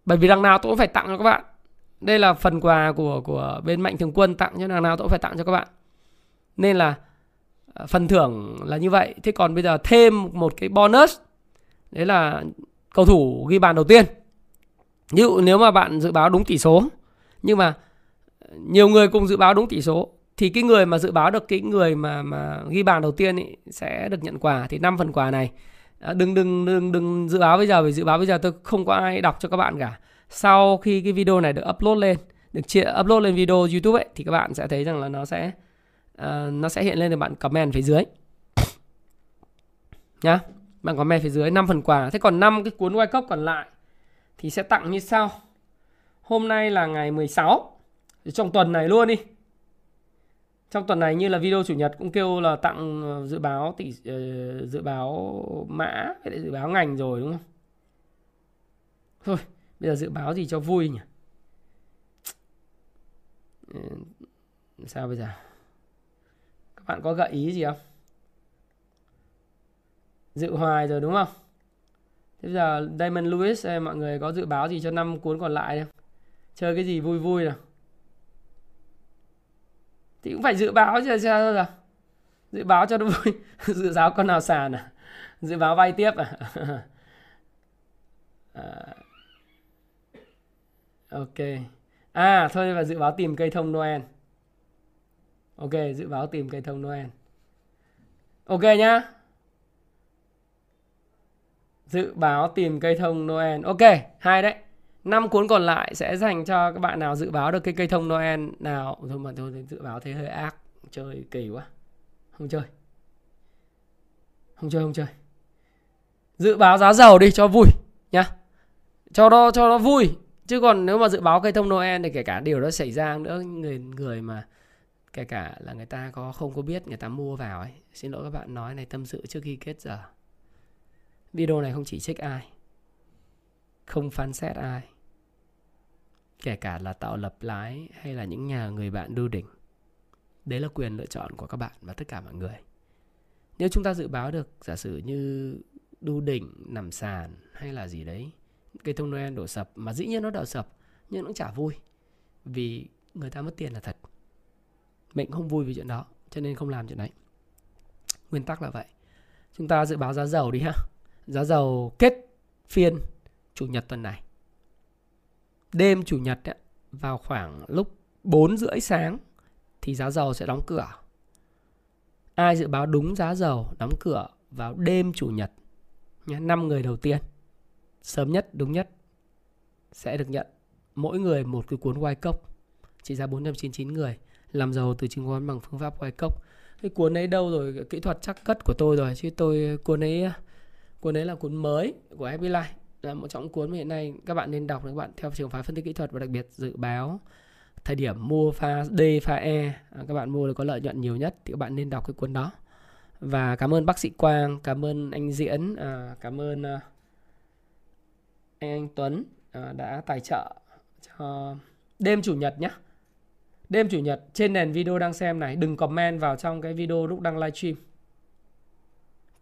Bởi vì đằng nào tôi cũng phải tặng cho các bạn. Đây là phần quà của của bên Mạnh Thường Quân tặng cho đằng nào tôi cũng phải tặng cho các bạn. Nên là ờ, phần thưởng là như vậy. Thế còn bây giờ thêm một cái bonus đấy là cầu thủ ghi bàn đầu tiên. Ví dụ nếu mà bạn dự báo đúng tỷ số nhưng mà nhiều người cùng dự báo đúng tỷ số thì cái người mà dự báo được cái người mà mà ghi bàn đầu tiên ý, sẽ được nhận quà. Thì năm phần quà này à, đừng đừng đừng đừng dự báo bây giờ vì dự báo bây giờ tôi không có ai đọc cho các bạn cả. Sau khi cái video này được upload lên được chia upload lên video YouTube ấy thì các bạn sẽ thấy rằng là nó sẽ uh, nó sẽ hiện lên thì bạn comment phía dưới. Nhá bạn comment phía dưới 5 phần quà. Thế còn 5 cái cuốn white cốc còn lại thì sẽ tặng như sau. Hôm nay là ngày 16 trong tuần này luôn đi. Trong tuần này như là video chủ nhật cũng kêu là tặng ờ, dự báo tỷ ờ, dự báo mã dự báo ngành rồi, đúng không? Thôi, bây giờ dự báo gì cho vui nhỉ? Ờ, sao bây giờ? Các bạn có gợi ý gì không? Dự hoài rồi, đúng không? Thế giờ Diamond Lewis mọi người có dự báo gì cho năm cuốn còn lại không? Chơi cái gì vui vui nào? Thì cũng phải dự báo chứ sao rồi dự báo cho nó vui. [LAUGHS] Dự báo con nào sàn à? Dự báo vay tiếp à, [LAUGHS] à. Ok. À thôi và dự báo tìm cây thông Noel. Ok dự báo tìm cây thông Noel. Ok nhá dự báo tìm cây thông Noel. Ok hai đấy. Năm cuốn còn lại sẽ dành cho các bạn nào dự báo được cái cây thông Noel nào. Thôi mà thôi, dự báo thế hơi ác. Chơi kỳ quá. Không chơi. Không chơi không chơi. Dự báo giá dầu đi, cho vui, nhá. Cho nó cho nó vui. Chứ còn nếu mà dự báo cây thông Noel thì kể cả điều đó xảy ra nữa người người mà kể cả là người ta có không có biết, người ta mua vào ấy. Xin lỗi các bạn nói này, tâm sự trước khi kết giờ video này không chỉ trích ai, không phán xét ai, kể cả là tạo lập lái hay là những nhà người bạn đu đỉnh. Đấy là quyền lựa chọn của các bạn và tất cả mọi người. Nếu chúng ta dự báo được, giả sử như đu đỉnh, nằm sàn hay là gì đấy, cây thông noel đổ sập, mà dĩ nhiên nó đổ sập, nhưng nó cũng chả vui, vì người ta mất tiền là thật. Mình không vui vì chuyện đó, cho nên không làm chuyện đấy. Nguyên tắc là vậy. Chúng ta dự báo giá dầu đi ha giá dầu kết phiên chủ nhật tuần này. Đêm chủ nhật ấy, vào khoảng lúc 4 rưỡi sáng thì giá dầu sẽ đóng cửa. Ai dự báo đúng giá dầu đóng cửa vào đêm chủ nhật nhé năm người đầu tiên sớm nhất đúng nhất sẽ được nhận mỗi người một cái cuốn white cốc trị giá 499 người làm giàu từ chứng khoán bằng phương pháp white cốc cái cuốn ấy đâu rồi kỹ thuật chắc cất của tôi rồi chứ tôi cuốn ấy cuốn đấy là cuốn mới của FB Life là một trong cuốn mà hiện nay các bạn nên đọc các bạn theo trường phái phân tích kỹ thuật và đặc biệt dự báo thời điểm mua pha D pha E à, các bạn mua được có lợi nhuận nhiều nhất thì các bạn nên đọc cái cuốn đó. Và cảm ơn bác sĩ Quang cảm ơn anh Diễn à, cảm ơn à, anh anh Tuấn à, đã tài trợ cho đêm chủ nhật nhé đêm chủ nhật trên nền video đang xem này. Đừng comment vào trong cái video lúc đang livestream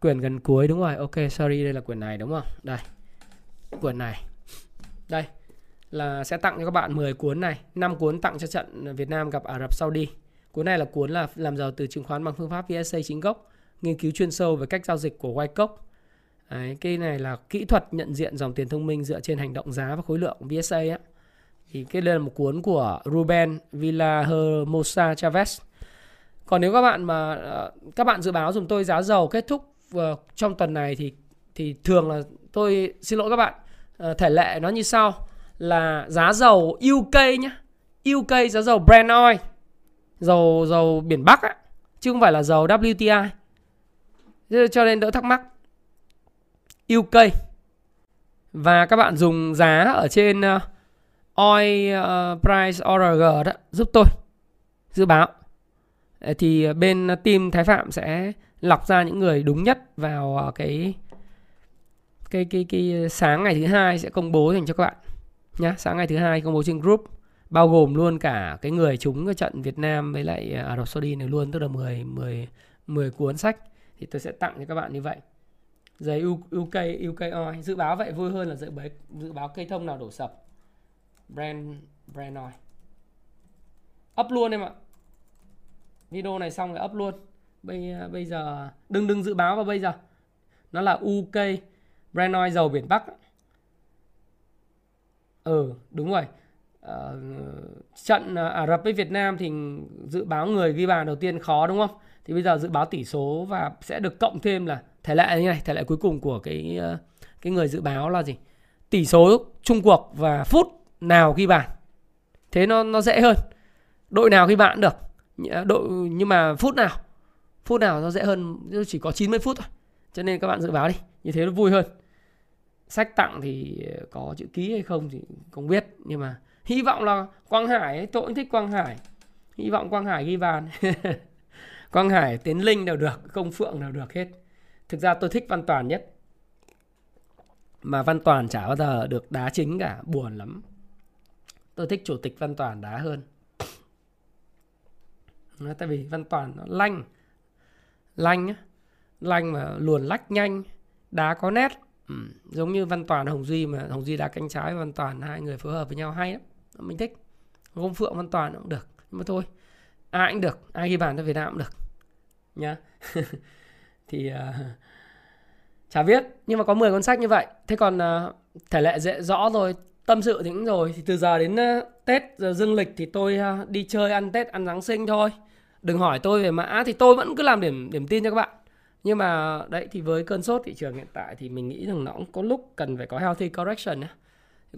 quyển gần cuối đúng rồi. Ok sorry đây là quyển này đúng không? Đây quyển này. Đây là sẽ tặng cho các bạn 10 cuốn này. 5 cuốn tặng cho trận Việt Nam gặp Ả Rập Saudi. Cuốn này là cuốn là làm giàu từ chứng khoán bằng phương pháp VSA chính gốc nghiên cứu chuyên sâu về cách giao dịch của Wyckoff Đấy, cái này là kỹ thuật nhận diện dòng tiền thông minh dựa trên hành động giá và khối lượng VSA á. Thì cái đây là một cuốn của Ruben Villahermosa Chavez. Còn nếu các bạn mà ờ, các bạn dự báo dùng tôi giá dầu kết thúc Ờ, trong tuần này thì thì thường là tôi xin lỗi các bạn ờ, thể lệ nó như sau là giá dầu UK nhé UK giá dầu Brent oil dầu dầu biển Bắc á chứ không phải là dầu WTI cho nên đỡ thắc mắc. UK và các bạn dùng giá ở trên uh, oil uh, price org đó giúp tôi dự báo. Thì bên team Thái Phạm sẽ lọc ra những người đúng nhất vào ờ, cái cái cái cái sáng ngày thứ hai sẽ công bố dành cho các bạn nhá. Sáng ngày thứ hai công bố trên group, bao gồm luôn cả cái người trúng cái trận Việt Nam với lại ờ, Ả Rập Saudi này luôn, tức là 10 10 10 cuốn sách. Thì tôi sẽ tặng cho các bạn như vậy. Giấy UK UK oil dự báo vậy vui hơn là dự báo dự báo cây thông nào đổ sập. Brand brand oil up luôn em ạ. Video này xong rồi up luôn bây à, bây giờ đừng đừng dự báo vào bây giờ. Nó là UK brand oil dầu biển Bắc. Ừ đúng rồi. Ờ, à, trận Ả Rập với Việt Nam thì dự báo người ghi bàn đầu tiên khó đúng không? Thì bây giờ dự báo tỷ số và sẽ được cộng thêm là thể lệ như này thể lệ cuối cùng của cái ờ, cái người dự báo là gì? Tỷ số chung cuộc và phút nào ghi bàn? Thế nó nó dễ hơn. Đội nào ghi bàn cũng được đội nhưng mà phút nào? Phút nào nó dễ hơn chỉ có 90 phút thôi cho nên các bạn dự báo đi như thế nó vui hơn sách tặng thì có chữ ký hay không thì không biết nhưng mà hy vọng là Quang Hải ấy, tôi cũng thích Quang Hải hy vọng Quang Hải ghi bàn [LAUGHS] Quang Hải, Tiến Linh đều được, Công Phượng đều được hết. Thực ra tôi thích Văn Toàn nhất. Mà Văn Toàn chả bao giờ được đá chính cả, buồn lắm. Tôi thích Chủ tịch Văn Toàn đá hơn. Tại vì Văn Toàn nó lanh. Lanh. Lanh mà luồn lách nhanh. Đá có nét. Ừ. Giống như Văn Toàn Hồng Duy mà Hồng Duy đá cánh trái Văn Toàn hai người phối hợp với nhau hay lắm. Mình thích. gom Phượng Văn Toàn cũng được. Nhưng mà thôi ai cũng được ai ghi bàn cho Việt Nam cũng được nhá [LAUGHS] thì uh, chả biết nhưng mà có 10 cuốn sách như vậy thế còn uh, thể lệ dễ rõ rồi tâm sự thì cũng rồi thì từ giờ đến uh, Tết giờ dương lịch thì tôi uh, đi chơi ăn Tết ăn Giáng sinh thôi đừng hỏi tôi về mã thì tôi vẫn cứ làm điểm điểm tin cho các bạn nhưng mà đấy thì với cơn sốt thị trường hiện tại thì mình nghĩ rằng nó cũng có lúc cần phải có healthy correction nhé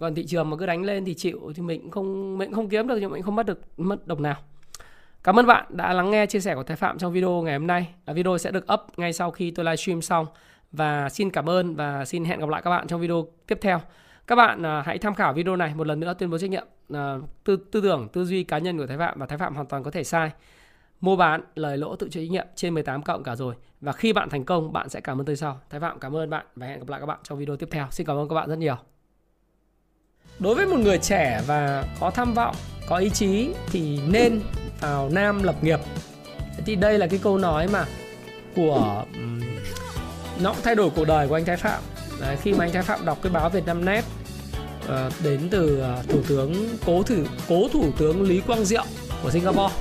còn thị trường mà cứ đánh lên thì chịu thì mình cũng không mình cũng không kiếm được nhưng mình không mất được mất đồng nào Cảm ơn bạn đã lắng nghe chia sẻ của Thái Phạm trong video ngày hôm nay. Video sẽ được up ngay sau khi tôi livestream xong. Và xin cảm ơn và xin hẹn gặp lại các bạn trong video tiếp theo. Các bạn à, hãy tham khảo video này một lần nữa tuyên bố trách nhiệm à, tư, tư tưởng, tư duy cá nhân của Thái Phạm và Thái Phạm hoàn toàn có thể sai. Mua bán, lời lỗ tự chịu trách nhiệm trên 18 cộng cả rồi. Và khi bạn thành công, bạn sẽ cảm ơn tôi sau. Thái Phạm cảm ơn bạn và hẹn gặp lại các bạn trong video tiếp theo. Xin cảm ơn các bạn rất nhiều. Đối với một người trẻ và có tham vọng, có ý chí thì nên vào Nam lập nghiệp thì đây là cái câu nói mà của nó cũng thay đổi cuộc đời của anh Thái Phạm Đấy, khi mà anh Thái Phạm đọc cái báo Việt Nam Net uh, ờ, đến từ uh, thủ tướng cố thủ cố thủ tướng Lý Quang Diệu của Singapore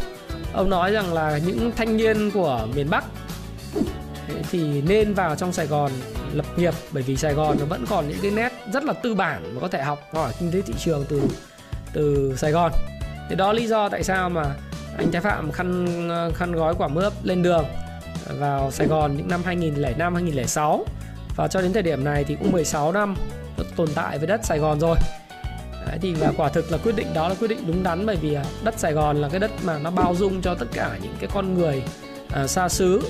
ông nói rằng là những thanh niên của miền Bắc thì nên vào trong Sài Gòn lập nghiệp, bởi vì Sài Gòn nó vẫn còn những cái nét rất là tư bản mà có thể học hỏi kinh tế thị trường từ từ Sài Gòn. Thì đó lý do tại sao mà anh Thái Phạm khăn khăn gói quả mướp lên đường vào Sài Gòn những năm 2005 2006 và cho đến thời điểm này thì cũng 16 năm tồn tại với đất Sài Gòn rồi. Đấy, thì và quả thực là quyết định đó là quyết định đúng đắn bởi vì à, đất Sài Gòn là cái đất mà nó bao dung cho tất cả những cái con người à, xa xứ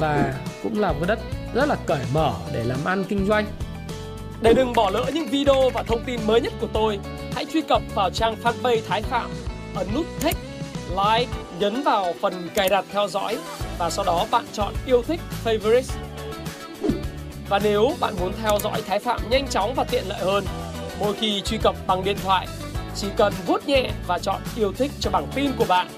và cũng là một cái đất rất là cởi mở để làm ăn kinh doanh.
Để đừng bỏ lỡ những video và thông tin mới nhất của tôi, hãy truy cập vào trang fanpage Thái Phạm, ấn nút thích, like, nhấn vào phần cài đặt theo dõi và sau đó bạn chọn yêu thích favorites. Và nếu bạn muốn theo dõi Thái Phạm nhanh chóng và tiện lợi hơn, mỗi khi truy cập bằng điện thoại, chỉ cần vuốt nhẹ và chọn yêu thích cho bảng tin của bạn.